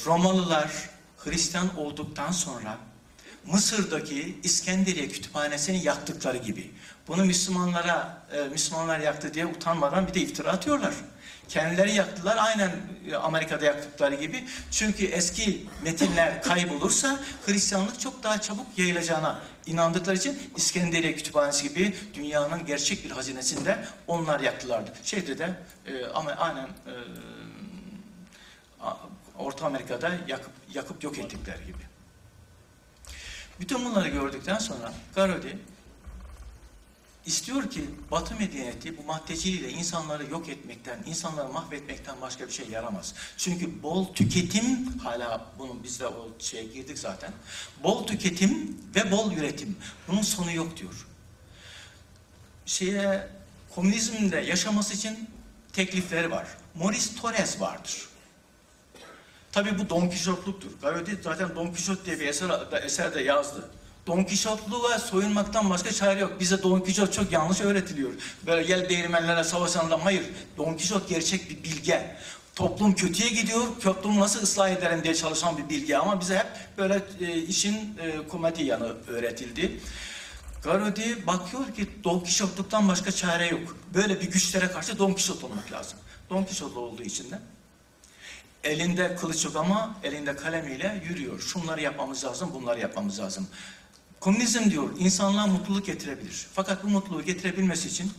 Romalılar Hristiyan olduktan sonra Mısır'daki İskenderiye kütüphanesini yaktıkları gibi. Bunu Müslümanlara, e, Müslümanlar yaktı diye utanmadan bir de iftira atıyorlar. Kendileri yaktılar aynen e, Amerika'da yaktıkları gibi. Çünkü eski metinler kaybolursa Hristiyanlık çok daha çabuk yayılacağına inandıkları için İskenderiye Kütüphanesi gibi dünyanın gerçek bir hazinesinde onlar yaktılardı. Şeyde de e, ama aynen e, Orta Amerika'da yakıp, yakıp yok ettikleri gibi. Bütün bunları gördükten sonra Garodi istiyor ki Batı medeniyeti bu maddeciliğiyle insanları yok etmekten, insanları mahvetmekten başka bir şey yaramaz. Çünkü bol tüketim, hala bunu biz de o şeye girdik zaten. Bol tüketim ve bol üretim. Bunun sonu yok diyor. Şeye, komünizmde yaşaması için teklifleri var. Maurice Torres vardır. Tabii bu Don Kişotluktur. Gaudi zaten Don Kişot diye bir eser, eser de yazdı. Don Kişotluğa soyunmaktan başka çare yok. Bize Don Kişot çok yanlış öğretiliyor. Böyle gel değirmenlere savaşan adam. Hayır. Don Kişot gerçek bir bilge. Toplum kötüye gidiyor, toplumu nasıl ıslah ederim diye çalışan bir bilgi ama bize hep böyle e, işin e, komedi yanı öğretildi. Garodi bakıyor ki Don Kişotluktan başka çare yok. Böyle bir güçlere karşı Don Kişot olmak lazım. Don Kişotlu olduğu için de elinde kılıç yok ama elinde kalemiyle yürüyor. Şunları yapmamız lazım, bunları yapmamız lazım. Komünizm diyor insanlığa mutluluk getirebilir. Fakat bu mutluluğu getirebilmesi için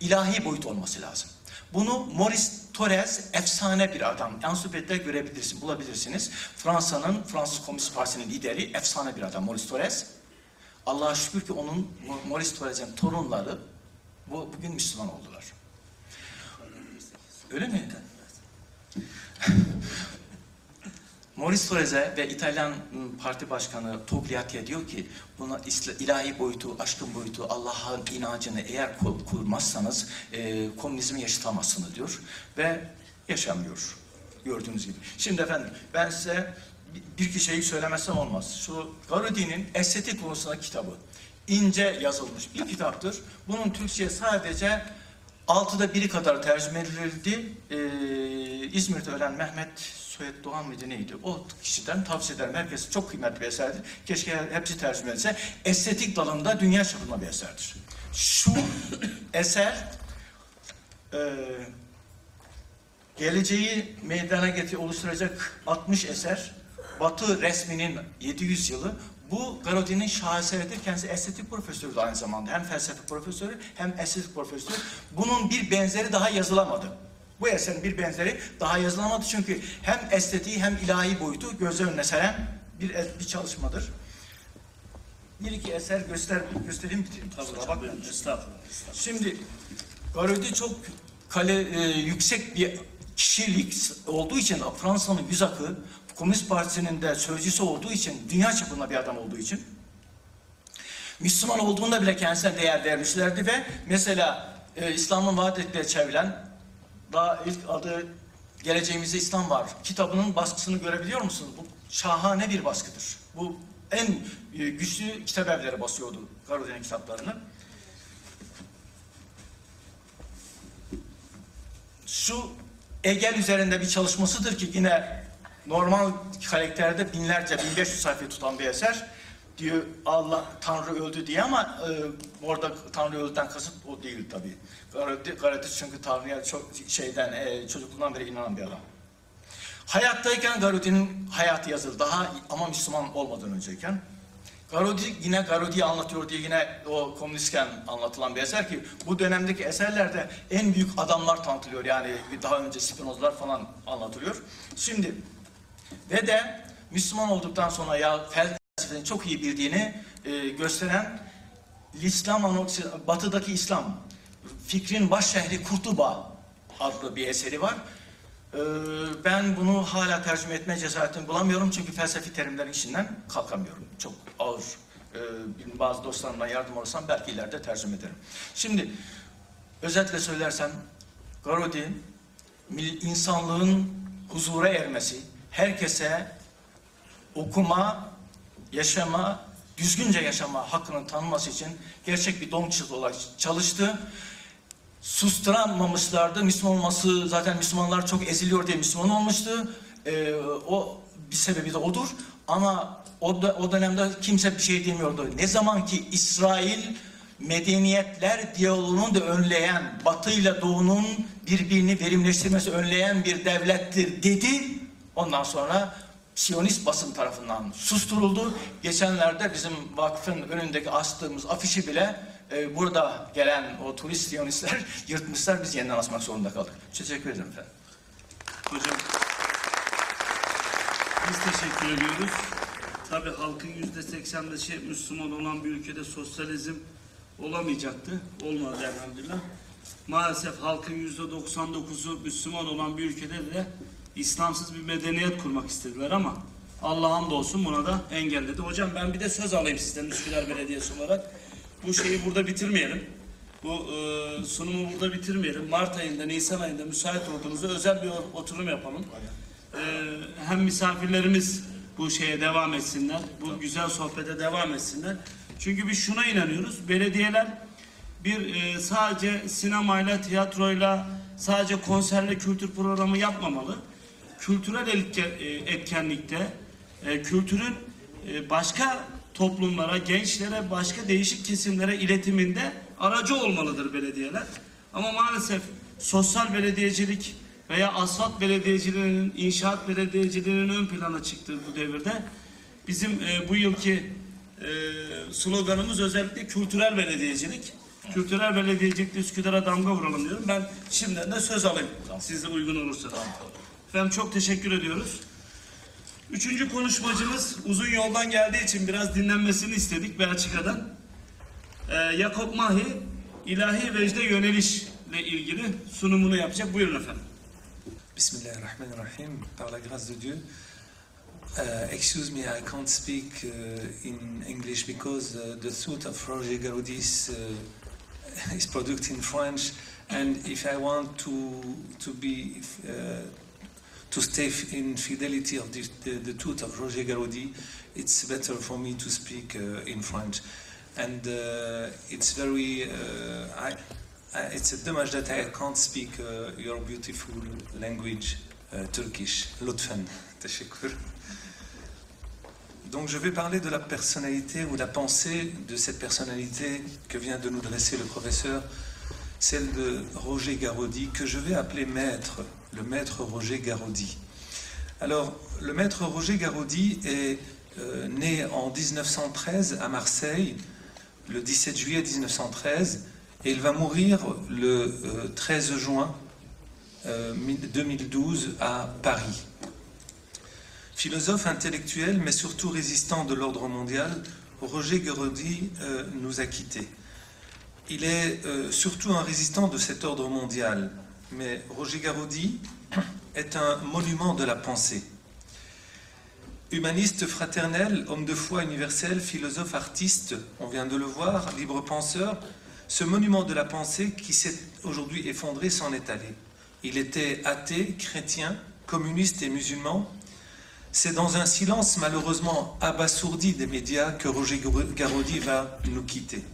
ilahi boyut olması lazım. Bunu Maurice Torres efsane bir adam. Ansiklopedide görebilirsiniz, bulabilirsiniz. Fransa'nın, Fransız Komünist Partisi'nin lideri efsane bir adam Maurice Torres. Allah'a şükür ki onun Maurice Torres'in torunları bu, bugün Müslüman oldular. Öyle mi? Maurice Torres'e ve İtalyan Parti Başkanı Togliatti'ye diyor ki buna ilahi boyutu, aşkın boyutu, Allah'ın inancını eğer kur- kurmazsanız e, komünizmi yaşatamazsınız diyor ve yaşamıyor gördüğünüz gibi. Şimdi efendim ben size bir iki şeyi söylemezsem olmaz. Şu Garudi'nin estetik konusunda kitabı ince yazılmış bir kitaptır. Bunun Türkçe'ye sadece altıda biri kadar tercüme edildi. Ee, İzmir'de ölen Mehmet Söğüt Doğan mıydı neydi? O kişiden tavsiye ederim. Herkes çok kıymetli bir eserdir. Keşke hepsi tercüme edilse. Estetik dalında dünya çapında bir eserdir. Şu eser e, geleceği meydana getir oluşturacak 60 eser Batı resminin 700 yılı bu Garodin'in şaheseridir. Kendisi estetik profesörü aynı zamanda. Hem felsefe profesörü hem estetik profesörü. Bunun bir benzeri daha yazılamadı. Bu eserin bir benzeri daha yazılamadı çünkü hem estetiği hem ilahi boyutu göz önüne seren bir, bir çalışmadır. Bir iki eser göster, göstereyim bitireyim. Kusura bakmayın. Estağfurullah. Şimdi Garodi çok kale, e, yüksek bir kişilik olduğu için Fransa'nın yüz akı Komünist Partisi'nin de sözcüsü olduğu için dünya çapında bir adam olduğu için Müslüman olduğunda bile kendisine değer vermişlerdi ve mesela e, İslam'ın vaat ettiği çevrilen daha ilk adı Geleceğimizde İslam var. Kitabının baskısını görebiliyor musunuz? Bu şahane bir baskıdır. Bu en e, güçlü kitap evleri basıyordu Garodi'nin kitaplarını. şu Egel üzerinde bir çalışmasıdır ki yine normal karakterde binlerce, 1500 sayfa tutan bir eser. Diyor Allah Tanrı öldü diye ama e, orada Tanrı öldüden kasıt o değil tabii. Garati, Garati çünkü Tanrı'ya çok şeyden e, çocukluğundan beri inanan bir adam. Hayattayken Garudi'nin hayatı yazıldı. Daha ama Müslüman olmadan önceyken. Garodi yine Garodi'yi anlatıyor diye yine o komünistken anlatılan bir eser ki bu dönemdeki eserlerde en büyük adamlar tanıtılıyor. Yani daha önce Spinoza'lar falan anlatılıyor. Şimdi ve de Müslüman olduktan sonra ya felsefenin çok iyi bildiğini e, gösteren İslam Batı'daki İslam fikrin baş şehri Kurtuba adlı bir eseri var. Ee, ben bunu hala tercüme etme cesaretini bulamıyorum çünkü felsefi terimlerin içinden kalkamıyorum. Çok ağır. Ee, bazı dostlarımdan yardım alırsam belki ileride tercüme ederim. Şimdi özetle söylersem Garodi insanlığın huzura ermesi, herkese okuma, yaşama, düzgünce yaşama hakkının tanınması için gerçek bir don olarak çalıştı susturamamışlardı. Müslüman olması zaten Müslümanlar çok eziliyor diye Müslüman olmuştu. Ee, o bir sebebi de odur. Ama o, da, o dönemde kimse bir şey demiyordu. Ne zaman ki İsrail medeniyetler diyaloğunu da önleyen, Batı ile Doğu'nun birbirini verimleştirmesi önleyen bir devlettir dedi. Ondan sonra Siyonist basın tarafından susturuldu. Geçenlerde bizim vakfın önündeki astığımız afişi bile e, burada gelen o turist Siyonistler yırtmışlar. Biz yeniden asmak zorunda kaldık. Teşekkür ederim efendim. Hocam biz teşekkür ediyoruz. Tabii halkın yüzde 85'i Müslüman olan bir ülkede sosyalizm olamayacaktı. Olmadı elhamdülillah. Maalesef halkın yüzde 99'u Müslüman olan bir ülkede de İslamsız bir medeniyet kurmak istediler ama Allah hamdolsun buna da engelledi. Hocam ben bir de söz alayım sizden Üsküdar Belediyesi olarak. Bu şeyi burada bitirmeyelim. Bu e, sunumu burada bitirmeyelim. Mart ayında, Nisan ayında müsait olduğunuzda özel bir oturum yapalım. E, hem misafirlerimiz bu şeye devam etsinler, bu güzel sohbete devam etsinler. Çünkü biz şuna inanıyoruz, belediyeler bir e, sadece sinemayla, tiyatroyla, sadece konserle kültür programı yapmamalı. Kültürel e, etkenlikte, e, kültürün e, başka toplumlara, gençlere, başka değişik kesimlere iletiminde aracı olmalıdır belediyeler. Ama maalesef sosyal belediyecilik veya asfalt belediyeciliğinin, inşaat belediyeciliğinin ön plana çıktığı bu devirde bizim bu yılki sloganımız özellikle kültürel belediyecilik. Kültürel belediyecilikte Üsküdar'a damga vuralım diyorum. Ben şimdiden de söz alayım. Size uygun olursa. Efendim çok teşekkür ediyoruz. Üçüncü konuşmacımız uzun yoldan geldiği için biraz dinlenmesini istedik Belçika'dan. Ee, Jakob Mahi ilahi vecde yönelişle ilgili sunumunu yapacak. Buyurun efendim. Bismillahirrahmanirrahim. Par la grâce de Dieu. Uh, excuse me, I can't speak uh, in English because uh, the thought of Roger Garaudy is, uh, is produced in French, and if I want to to be uh, to stay in fidelity of the, the, the truth of Roger Garaudy, it's better for me to speak uh, in French. And uh, it's very, uh, I, I, it's a dommage that I can't speak uh, your beautiful language, uh, Turkish. Lütfen. Teşekkür. Donc je vais parler de la personnalité ou la pensée de cette personnalité que vient de nous dresser le professeur, celle de Roger Garaudy, que je vais appeler maître, le maître Roger Garaudy. Alors, le maître Roger Garaudy est euh, né en 1913 à Marseille, le 17 juillet 1913, et il va mourir le euh, 13 juin euh, 2012 à Paris. Philosophe intellectuel, mais surtout résistant de l'ordre mondial, Roger Garaudy euh, nous a quittés. Il est euh, surtout un résistant de cet ordre mondial, mais Roger Garaudy est un monument de la pensée. Humaniste fraternel, homme de foi universel, philosophe, artiste, on vient de le voir, libre penseur, ce monument de la pensée qui s'est aujourd'hui effondré s'en est allé. Il était athée, chrétien, communiste et musulman. C'est dans un silence malheureusement abasourdi des médias que Roger Garaudy va nous quitter.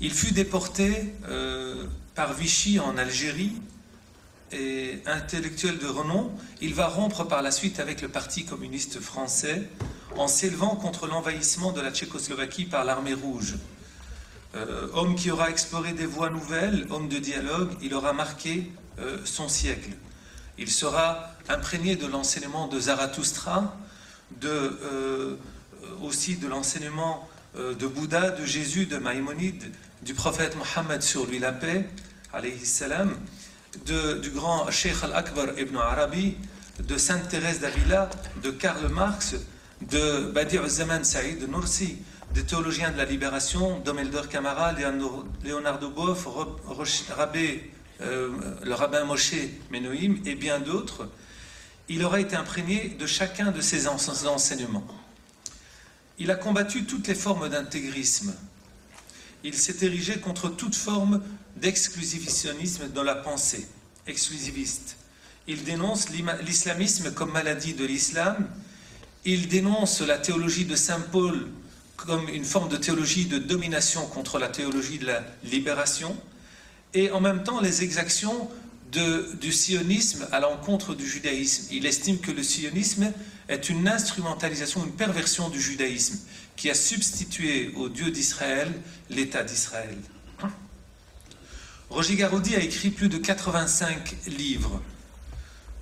Il fut déporté euh, par Vichy en Algérie et intellectuel de renom, il va rompre par la suite avec le Parti communiste français en s'élevant contre l'envahissement de la Tchécoslovaquie par l'armée rouge. Euh, homme qui aura exploré des voies nouvelles, homme de dialogue, il aura marqué euh, son siècle. Il sera imprégné de l'enseignement de Zarathustra, aussi de l'enseignement de Bouddha, de Jésus, de Maïmonide, du prophète Mohammed sur lui la paix, alayhi salam, du grand Sheikh al-Akbar ibn Arabi, de Sainte Thérèse d'Avila, de Karl Marx, de Badi al-Zaman Saïd Nursi, des théologiens de la libération, Domeldor Camara, Leonardo, Boff, euh, le rabbin Moshe Menoïm et bien d'autres, il aura été imprégné de chacun de ces en- enseignements. Il a combattu toutes les formes d'intégrisme. Il s'est érigé contre toute forme d'exclusivisme dans la pensée, exclusiviste. Il dénonce l'islamisme comme maladie de l'islam. Il dénonce la théologie de Saint Paul comme une forme de théologie de domination contre la théologie de la libération. Et en même temps, les exactions du sionisme à l'encontre du judaïsme. Il estime que le sionisme est une instrumentalisation, une perversion du judaïsme qui a substitué au Dieu d'Israël l'État d'Israël. Roger Garaudy a écrit plus de 85 livres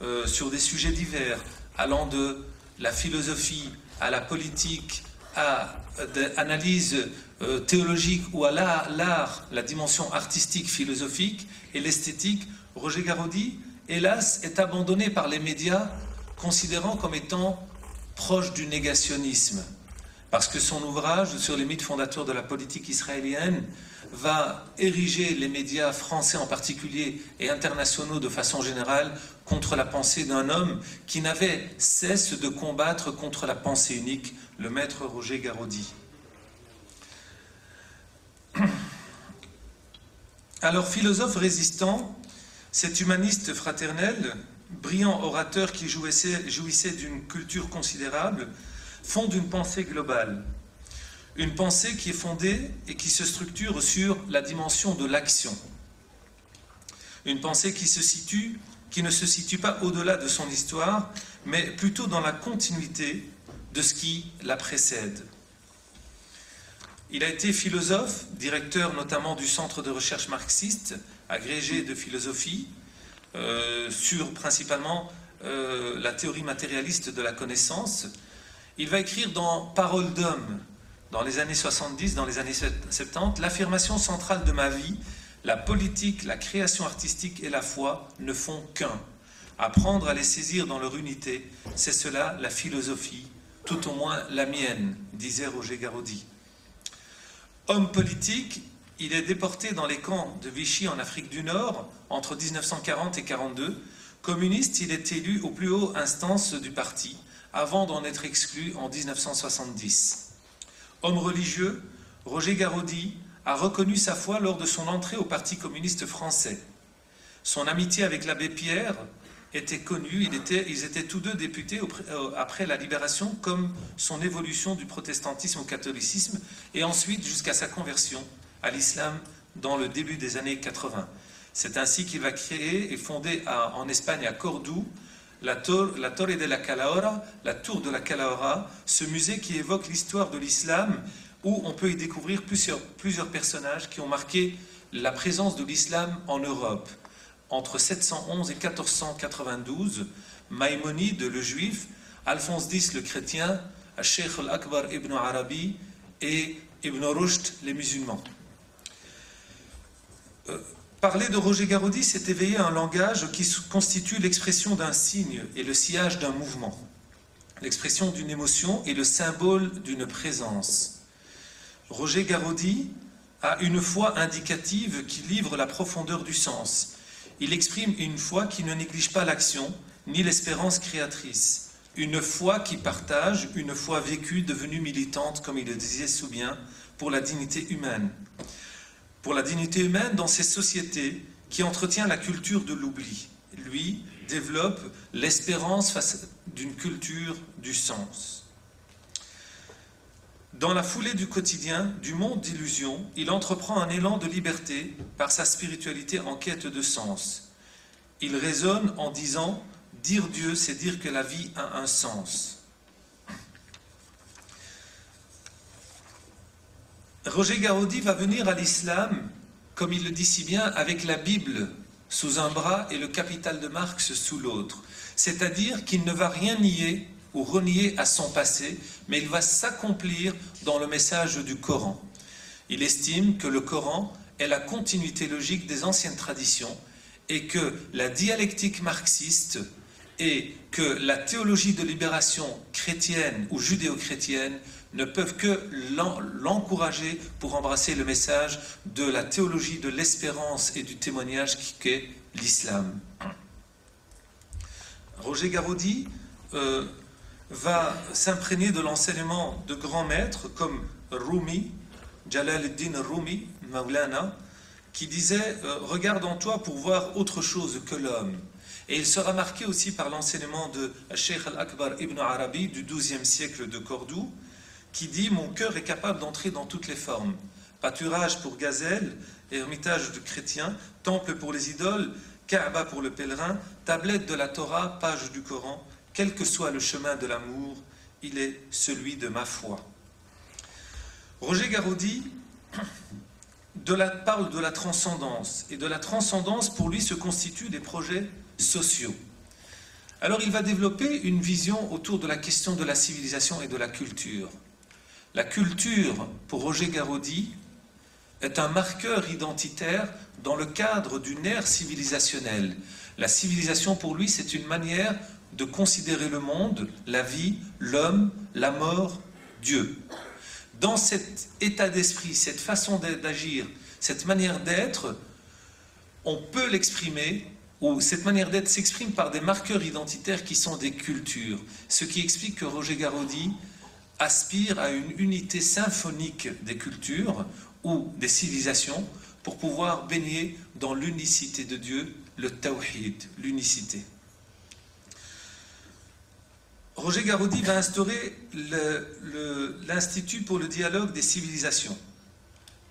euh, sur des sujets divers, allant de la philosophie à la politique, à l'analyse euh, théologique ou à l'art, l'art, la dimension artistique, philosophique et l'esthétique. Roger Garaudy, hélas, est abandonné par les médias, considérant comme étant proche du négationnisme, parce que son ouvrage sur les mythes fondateurs de la politique israélienne va ériger les médias français en particulier et internationaux de façon générale contre la pensée d'un homme qui n'avait cesse de combattre contre la pensée unique, le maître Roger Garaudy. Alors, philosophe résistant, cet humaniste fraternel, brillant orateur qui jouissait, jouissait d'une culture considérable, fonde une pensée globale. Une pensée qui est fondée et qui se structure sur la dimension de l'action. Une pensée qui se situe, qui ne se situe pas au-delà de son histoire, mais plutôt dans la continuité de ce qui la précède. Il a été philosophe, directeur notamment du Centre de recherche marxiste, agrégé de philosophie, euh, sur principalement euh, la théorie matérialiste de la connaissance. Il va écrire dans Parole d'homme, dans les années 70, dans les années 70, l'affirmation centrale de ma vie, la politique, la création artistique et la foi ne font qu'un. Apprendre à les saisir dans leur unité, c'est cela la philosophie, tout au moins la mienne, disait Roger Garaudy. Homme politique, il est déporté dans les camps de Vichy en Afrique du Nord entre 1940 et 1942. Communiste, il est élu aux plus hautes instances du parti avant d'en être exclu en 1970. Homme religieux, Roger Garaudy a reconnu sa foi lors de son entrée au Parti communiste français. Son amitié avec l'abbé Pierre était connue, ils étaient tous deux députés euh, après la libération, comme son évolution du protestantisme au catholicisme, et ensuite jusqu'à sa conversion à l'islam dans le début des années 80. C'est ainsi qu'il va créer et fonder en Espagne, à Cordoue, la, tor- la Torre de la Calahorra, la tour de la Calahorra, ce musée qui évoque l'histoire de l'islam, où on peut y découvrir plusieurs, plusieurs personnages qui ont marqué la présence de l'islam en Europe. Entre 711 et 1492, Maïmonide le juif, Alphonse X le chrétien, Sheikh al-Akbar ibn Arabi et Ibn Rushd les musulmans. Euh, Parler de Roger Garaudy, c'est éveiller un langage qui constitue l'expression d'un signe et le sillage d'un mouvement, l'expression d'une émotion et le symbole d'une présence. Roger Garaudy a une foi indicative qui livre la profondeur du sens. Il exprime une foi qui ne néglige pas l'action ni l'espérance créatrice. Une foi qui partage, une foi vécue, devenue militante, comme il le disait sous pour la dignité humaine pour la dignité humaine dans ces sociétés qui entretient la culture de l'oubli. Lui développe l'espérance face d'une culture du sens. Dans la foulée du quotidien, du monde d'illusion, il entreprend un élan de liberté par sa spiritualité en quête de sens. Il raisonne en disant Dire Dieu, c'est dire que la vie a un sens. Roger Garaudy va venir à l'islam, comme il le dit si bien, avec la Bible sous un bras et le capital de Marx sous l'autre. C'est-à-dire qu'il ne va rien nier ou renier à son passé, mais il va s'accomplir dans le message du Coran. Il estime que le Coran est la continuité logique des anciennes traditions et que la dialectique marxiste et que la théologie de libération chrétienne ou judéo-chrétienne ne peuvent que l'en- l'encourager pour embrasser le message de la théologie de l'espérance et du témoignage qu'est l'islam. Roger Garaudy euh, va s'imprégner de l'enseignement de grands maîtres comme Rumi, Jalal al-Din Rumi, Maulana, qui disait euh, Regarde en toi pour voir autre chose que l'homme. Et il sera marqué aussi par l'enseignement de Sheikh al-Akbar ibn Arabi du XIIe siècle de Cordoue, qui dit Mon cœur est capable d'entrer dans toutes les formes. Pâturage pour gazelles, ermitage de chrétiens, temple pour les idoles, Kaaba pour le pèlerin, tablette de la Torah, page du Coran, quel que soit le chemin de l'amour, il est celui de ma foi. Roger Garaudy de la- parle de la transcendance, et de la transcendance pour lui se constituent des projets sociaux. Alors il va développer une vision autour de la question de la civilisation et de la culture. La culture, pour Roger Garaudy, est un marqueur identitaire dans le cadre d'une ère civilisationnelle. La civilisation, pour lui, c'est une manière de considérer le monde, la vie, l'homme, la mort, Dieu. Dans cet état d'esprit, cette façon d'agir, cette manière d'être, on peut l'exprimer, ou cette manière d'être s'exprime par des marqueurs identitaires qui sont des cultures. Ce qui explique que Roger Garaudy aspire à une unité symphonique des cultures ou des civilisations pour pouvoir baigner dans l'unicité de Dieu, le tawhid, l'unicité. Roger Garaudy va instaurer l'Institut pour le dialogue des civilisations.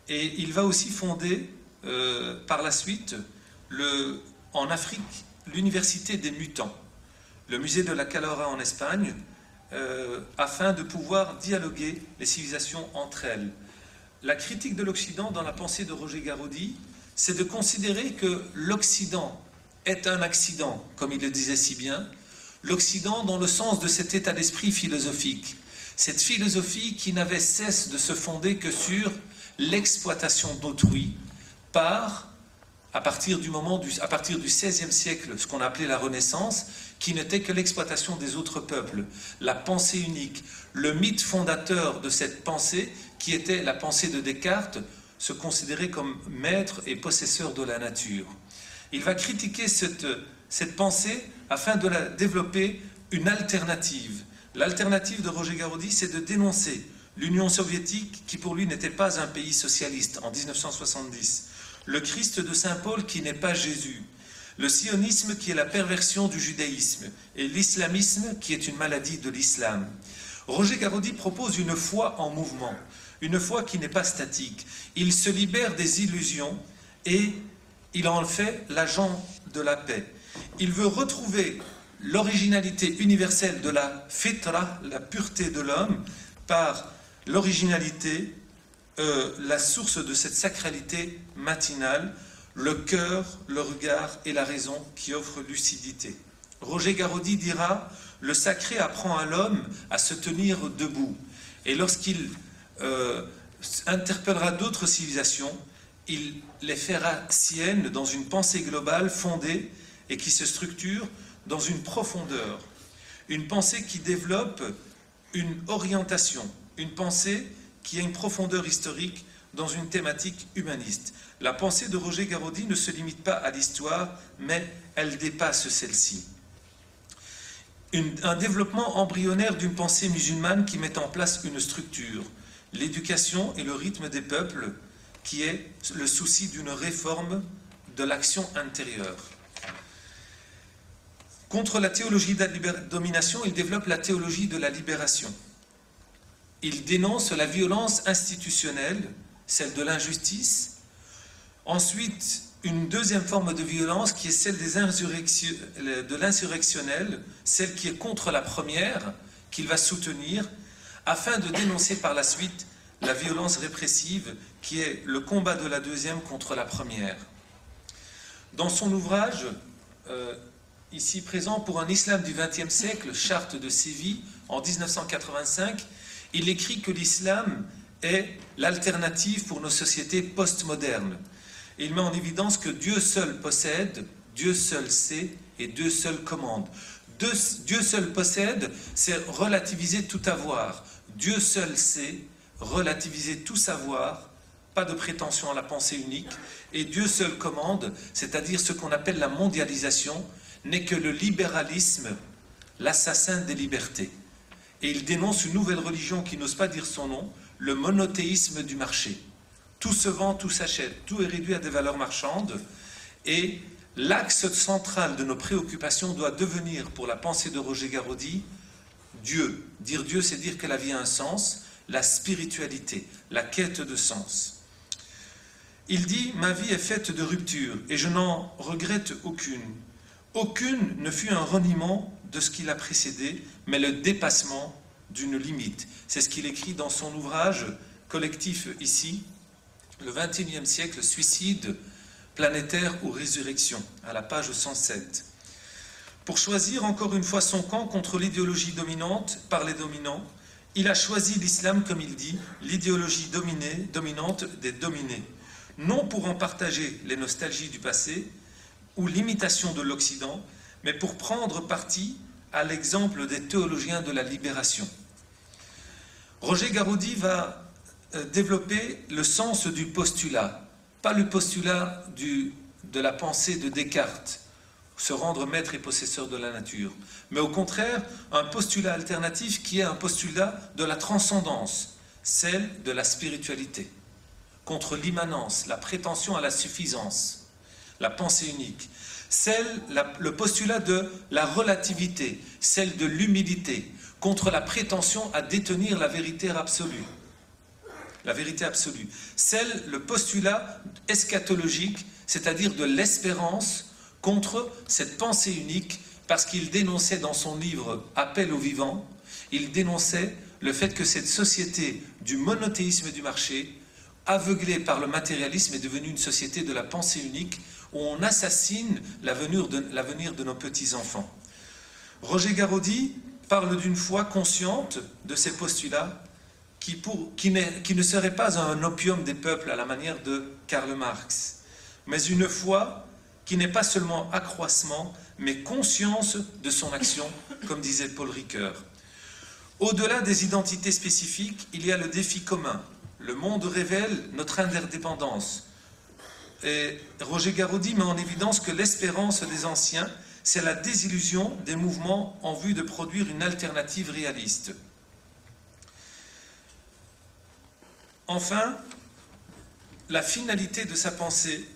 Et il va aussi fonder euh, par la suite en Afrique l'Université des mutants, le musée de la Calora en Espagne, euh, afin de pouvoir dialoguer les civilisations entre elles. La critique de l'Occident dans la pensée de Roger Garaudy, c'est de considérer que l'Occident est un accident, comme il le disait si bien, l'Occident dans le sens de cet état d'esprit philosophique, cette philosophie qui n'avait cesse de se fonder que sur l'exploitation d'autrui par, à partir du moment du, à partir du XVIe siècle, ce qu'on appelait la Renaissance, qui n'était que l'exploitation des autres peuples, la pensée unique, le mythe fondateur de cette pensée, qui était la pensée de Descartes, se considérer comme maître et possesseur de la nature. Il va critiquer cette, cette pensée afin de la développer une alternative. L'alternative de Roger Garaudy, c'est de dénoncer l'Union soviétique, qui pour lui n'était pas un pays socialiste en 1970, le Christ de Saint Paul qui n'est pas Jésus, le sionisme qui est la perversion du judaïsme, et l'islamisme qui est une maladie de l'islam. Roger Garaudy propose une foi en mouvement, une foi qui n'est pas statique. Il se libère des illusions et il en fait l'agent de la paix. Il veut retrouver l'originalité universelle de la fitra, la pureté de l'homme, par l'originalité, euh, la source de cette sacralité matinale, le cœur, le regard et la raison qui offrent lucidité. Roger Garaudy dira Le sacré apprend à l'homme à se tenir debout. Et lorsqu'il euh, interpellera d'autres civilisations, il les fera siennes dans une pensée globale fondée et qui se structure dans une profondeur. Une pensée qui développe une orientation, une pensée qui a une profondeur historique dans une thématique humaniste. La pensée de Roger Garaudy ne se limite pas à l'histoire, mais elle dépasse celle-ci. Un développement embryonnaire d'une pensée musulmane qui met en place une structure, l'éducation et le rythme des peuples, qui est le souci d'une réforme de l'action intérieure. Contre la théologie de la domination, il développe la théologie de la libération. Il dénonce la violence institutionnelle, celle de l'injustice. Ensuite, une deuxième forme de violence qui est celle de l'insurrectionnel, celle qui est contre la première, qu'il va soutenir, afin de dénoncer par la suite la violence répressive qui est le combat de la deuxième contre la première. Dans son ouvrage, euh, ici présent pour un islam du XXe siècle, Charte de Séville, en 1985, il écrit que l'islam est l'alternative pour nos sociétés postmodernes. Il met en évidence que Dieu seul possède, Dieu seul sait et Dieu seul commande. Dieu seul possède, c'est relativiser tout avoir. Dieu seul sait, relativiser tout savoir, pas de prétention à la pensée unique. Et Dieu seul commande, c'est-à-dire ce qu'on appelle la mondialisation, n'est que le libéralisme, l'assassin des libertés. Et il dénonce une nouvelle religion qui n'ose pas dire son nom, le monothéisme du marché. Tout se vend, tout s'achète, tout est réduit à des valeurs marchandes. Et l'axe central de nos préoccupations doit devenir, pour la pensée de Roger Garaudy, Dieu. Dire Dieu, c'est dire que la vie a un sens, la spiritualité, la quête de sens. Il dit Ma vie est faite de ruptures et je n'en regrette aucune. Aucune ne fut un reniement de ce qui l'a précédé, mais le dépassement d'une limite. C'est ce qu'il écrit dans son ouvrage collectif ici, le 21e siècle, Suicide planétaire ou résurrection, à la page 107. Pour choisir encore une fois son camp contre l'idéologie dominante par les dominants, il a choisi l'islam, comme il dit, l'idéologie dominée, dominante des dominés, non pour en partager les nostalgies du passé ou l'imitation de l'Occident, mais pour prendre parti à l'exemple des théologiens de la libération. Roger Garoudi va euh, développer le sens du postulat, pas le postulat de la pensée de Descartes, se rendre maître et possesseur de la nature, mais au contraire un postulat alternatif qui est un postulat de la transcendance, celle de la spiritualité, contre l'immanence, la prétention à la suffisance, la pensée unique, celle, le postulat de la relativité, celle de l'humilité, contre la prétention à détenir la vérité absolue la vérité absolue. Celle, le postulat eschatologique, c'est-à-dire de l'espérance contre cette pensée unique, parce qu'il dénonçait dans son livre Appel au vivant, il dénonçait le fait que cette société du monothéisme et du marché, aveuglée par le matérialisme, est devenue une société de la pensée unique où on assassine l'avenir de, l'avenir de nos petits-enfants. Roger Garaudy parle d'une foi consciente de ces postulats qui, ne serait pas un opium des peuples à la manière de Karl Marx, mais une foi qui n'est pas seulement accroissement, mais conscience de son action, comme disait Paul Ricoeur. Au-delà des identités spécifiques, il y a le défi commun. Le monde révèle notre interdépendance. Et Roger Garaudy met en évidence que l'espérance des anciens, c'est la désillusion des mouvements en vue de produire une alternative réaliste. Enfin, la finalité de sa pensée,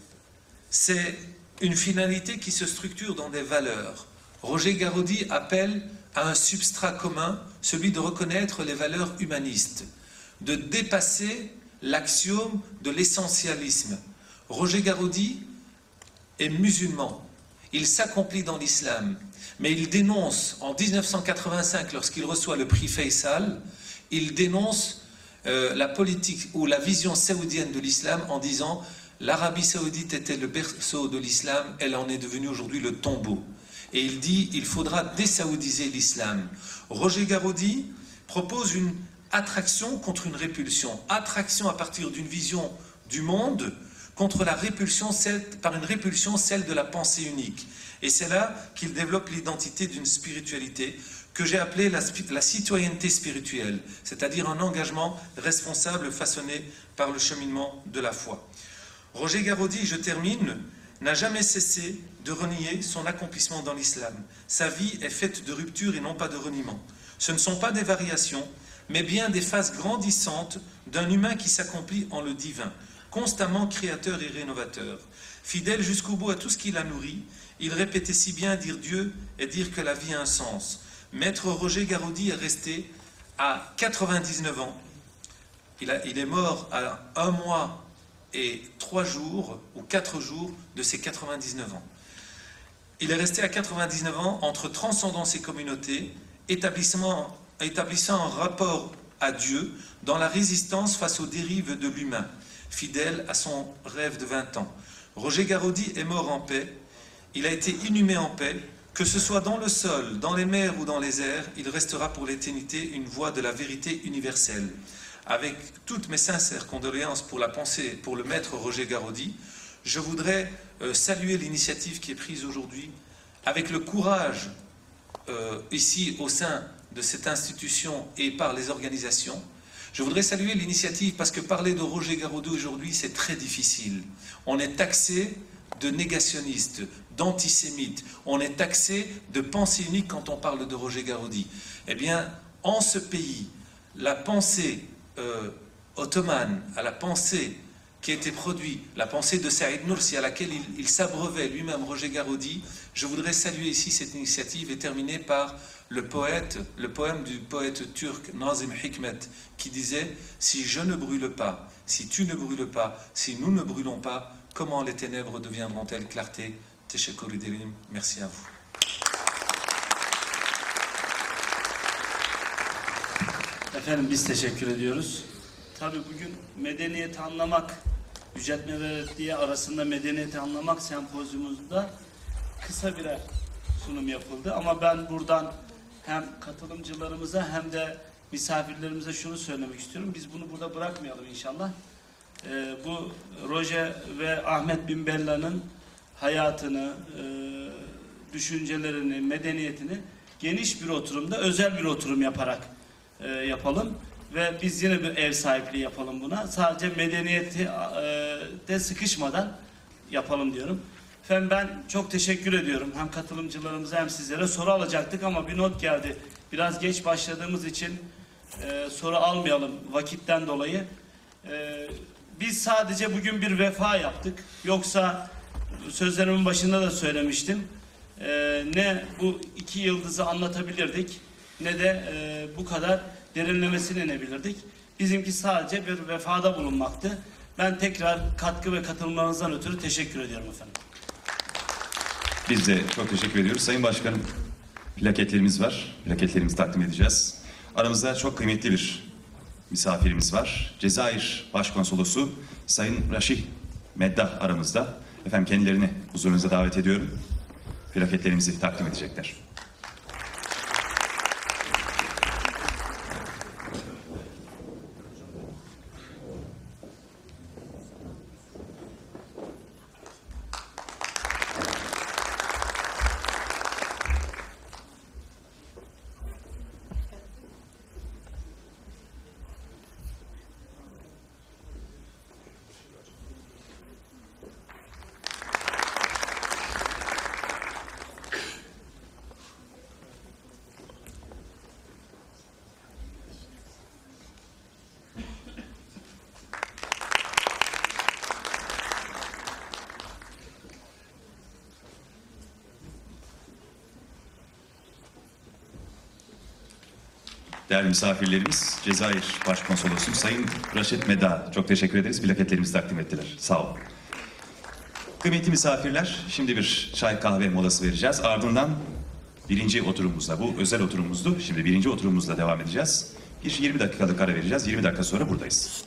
c'est une finalité qui se structure dans des valeurs. Roger Garaudy appelle à un substrat commun, celui de reconnaître les valeurs humanistes, de dépasser l'axiome de l'essentialisme. Roger Garaudy est musulman, il s'accomplit dans l'islam, mais il dénonce en 1985, lorsqu'il reçoit le prix Faisal, il dénonce euh, la politique ou la vision saoudienne de l'islam en disant l'Arabie saoudite était le berceau de l'islam, elle en est devenue aujourd'hui le tombeau. Et il dit il faudra désaoudiser l'islam. Roger Garaudy propose une attraction contre une répulsion, attraction à partir d'une vision du monde contre la répulsion, par une répulsion, celle de la pensée unique. Et c'est là qu'il développe l'identité d'une spiritualité que j'ai appelée la, citoyenneté spirituelle, c'est-à-dire un engagement responsable façonné par le cheminement de la foi. Roger Garaudy, je termine, n'a jamais cessé de renier son accomplissement dans l'islam. Sa vie est faite de ruptures et non pas de reniements. Ce ne sont pas des variations, mais bien des phases grandissantes d'un humain qui s'accomplit en le divin, constamment créateur et rénovateur. Fidèle jusqu'au bout à tout ce qui l'a nourri, il répétait si bien dire Dieu et dire que la vie a un sens. Maître Roger Garaudy est resté à 99 ans. Il, a- il est mort à un mois et trois jours ou quatre jours de ses 99 ans. Il est resté à 99 ans entre transcendance et communauté, établissant, établissant un rapport à Dieu dans la résistance face aux dérives de l'humain, fidèle à son rêve de 20 ans. Roger Garaudy est mort en paix, il a été inhumé en paix, que ce soit dans le sol, dans les mers ou dans les airs, il restera pour l'éternité une voix de la vérité universelle. Avec toutes mes sincères condoléances pour la pensée, pour le maître Roger Garaudy, je voudrais euh, saluer l'initiative qui est prise aujourd'hui avec le courage euh, ici au sein de cette institution et par les organisations. Je voudrais saluer l'initiative parce que parler de Roger Garaudy aujourd'hui, c'est très difficile. On est taxé de négationniste, d'antisémite. On est taxé de pensée unique quand on parle de Roger Garaudy. Eh bien, en ce pays, la pensée euh, ottomane, à la pensée qui a été produite, la pensée de Saïd Nursi à laquelle il, il s'abreuvait lui-même Roger Garaudy, je voudrais saluer ici cette initiative et terminer par le poète, le poème du poète turc Nazim Hikmet qui disait Si je ne brûle pas, si tu ne brûles pas, si nous ne brûlons pas, comment les ténèbres deviendront-elles clarté? Merci à vous. Efendim biz teşekkür ediyoruz. Tabii bugün medeniyeti anlamak, ve reddiye arasında medeniyeti anlamak sempozyumunda kısa birer sunum yapıldı. Ama ben buradan hem katılımcılarımıza hem de misafirlerimize şunu söylemek istiyorum. Biz bunu burada bırakmayalım inşallah. Ee, bu Roje ve Ahmet Bin Bella'nın hayatını, e, düşüncelerini, medeniyetini geniş bir oturumda, özel bir oturum yaparak e, yapalım ve biz yine bir ev sahipliği yapalım buna. Sadece medeniyeti e, de sıkışmadan yapalım diyorum. Efendim ben çok teşekkür ediyorum. Hem katılımcılarımıza hem sizlere soru alacaktık ama bir not geldi. Biraz geç başladığımız için e, soru almayalım vakitten dolayı. E, biz sadece bugün bir vefa yaptık. Yoksa sözlerimin başında da söylemiştim. E, ne bu iki yıldızı anlatabilirdik ne de e, bu kadar derinlemesine inebilirdik. Bizimki sadece bir vefada bulunmaktı. Ben tekrar katkı ve katılımlarınızdan ötürü teşekkür ediyorum efendim. Biz de çok teşekkür ediyoruz. Sayın Başkanım, plaketlerimiz var. Plaketlerimizi takdim edeceğiz. Aramızda çok kıymetli bir misafirimiz var. Cezayir Başkonsolosu Sayın Raşih Meddah aramızda. Efendim kendilerini huzurunuza davet ediyorum. Plaketlerimizi takdim edecekler. Değerli misafirlerimiz, Cezayir Başkonsolosu Sayın Raşit Meda. Çok teşekkür ederiz. Plaketlerimizi takdim ettiler. Sağ olun. Kıymetli misafirler, şimdi bir çay kahve molası vereceğiz. Ardından birinci oturumumuzla, bu özel oturumumuzdu. Şimdi birinci oturumumuzla devam edeceğiz. Bir 20 dakikalık ara vereceğiz. 20 dakika sonra buradayız.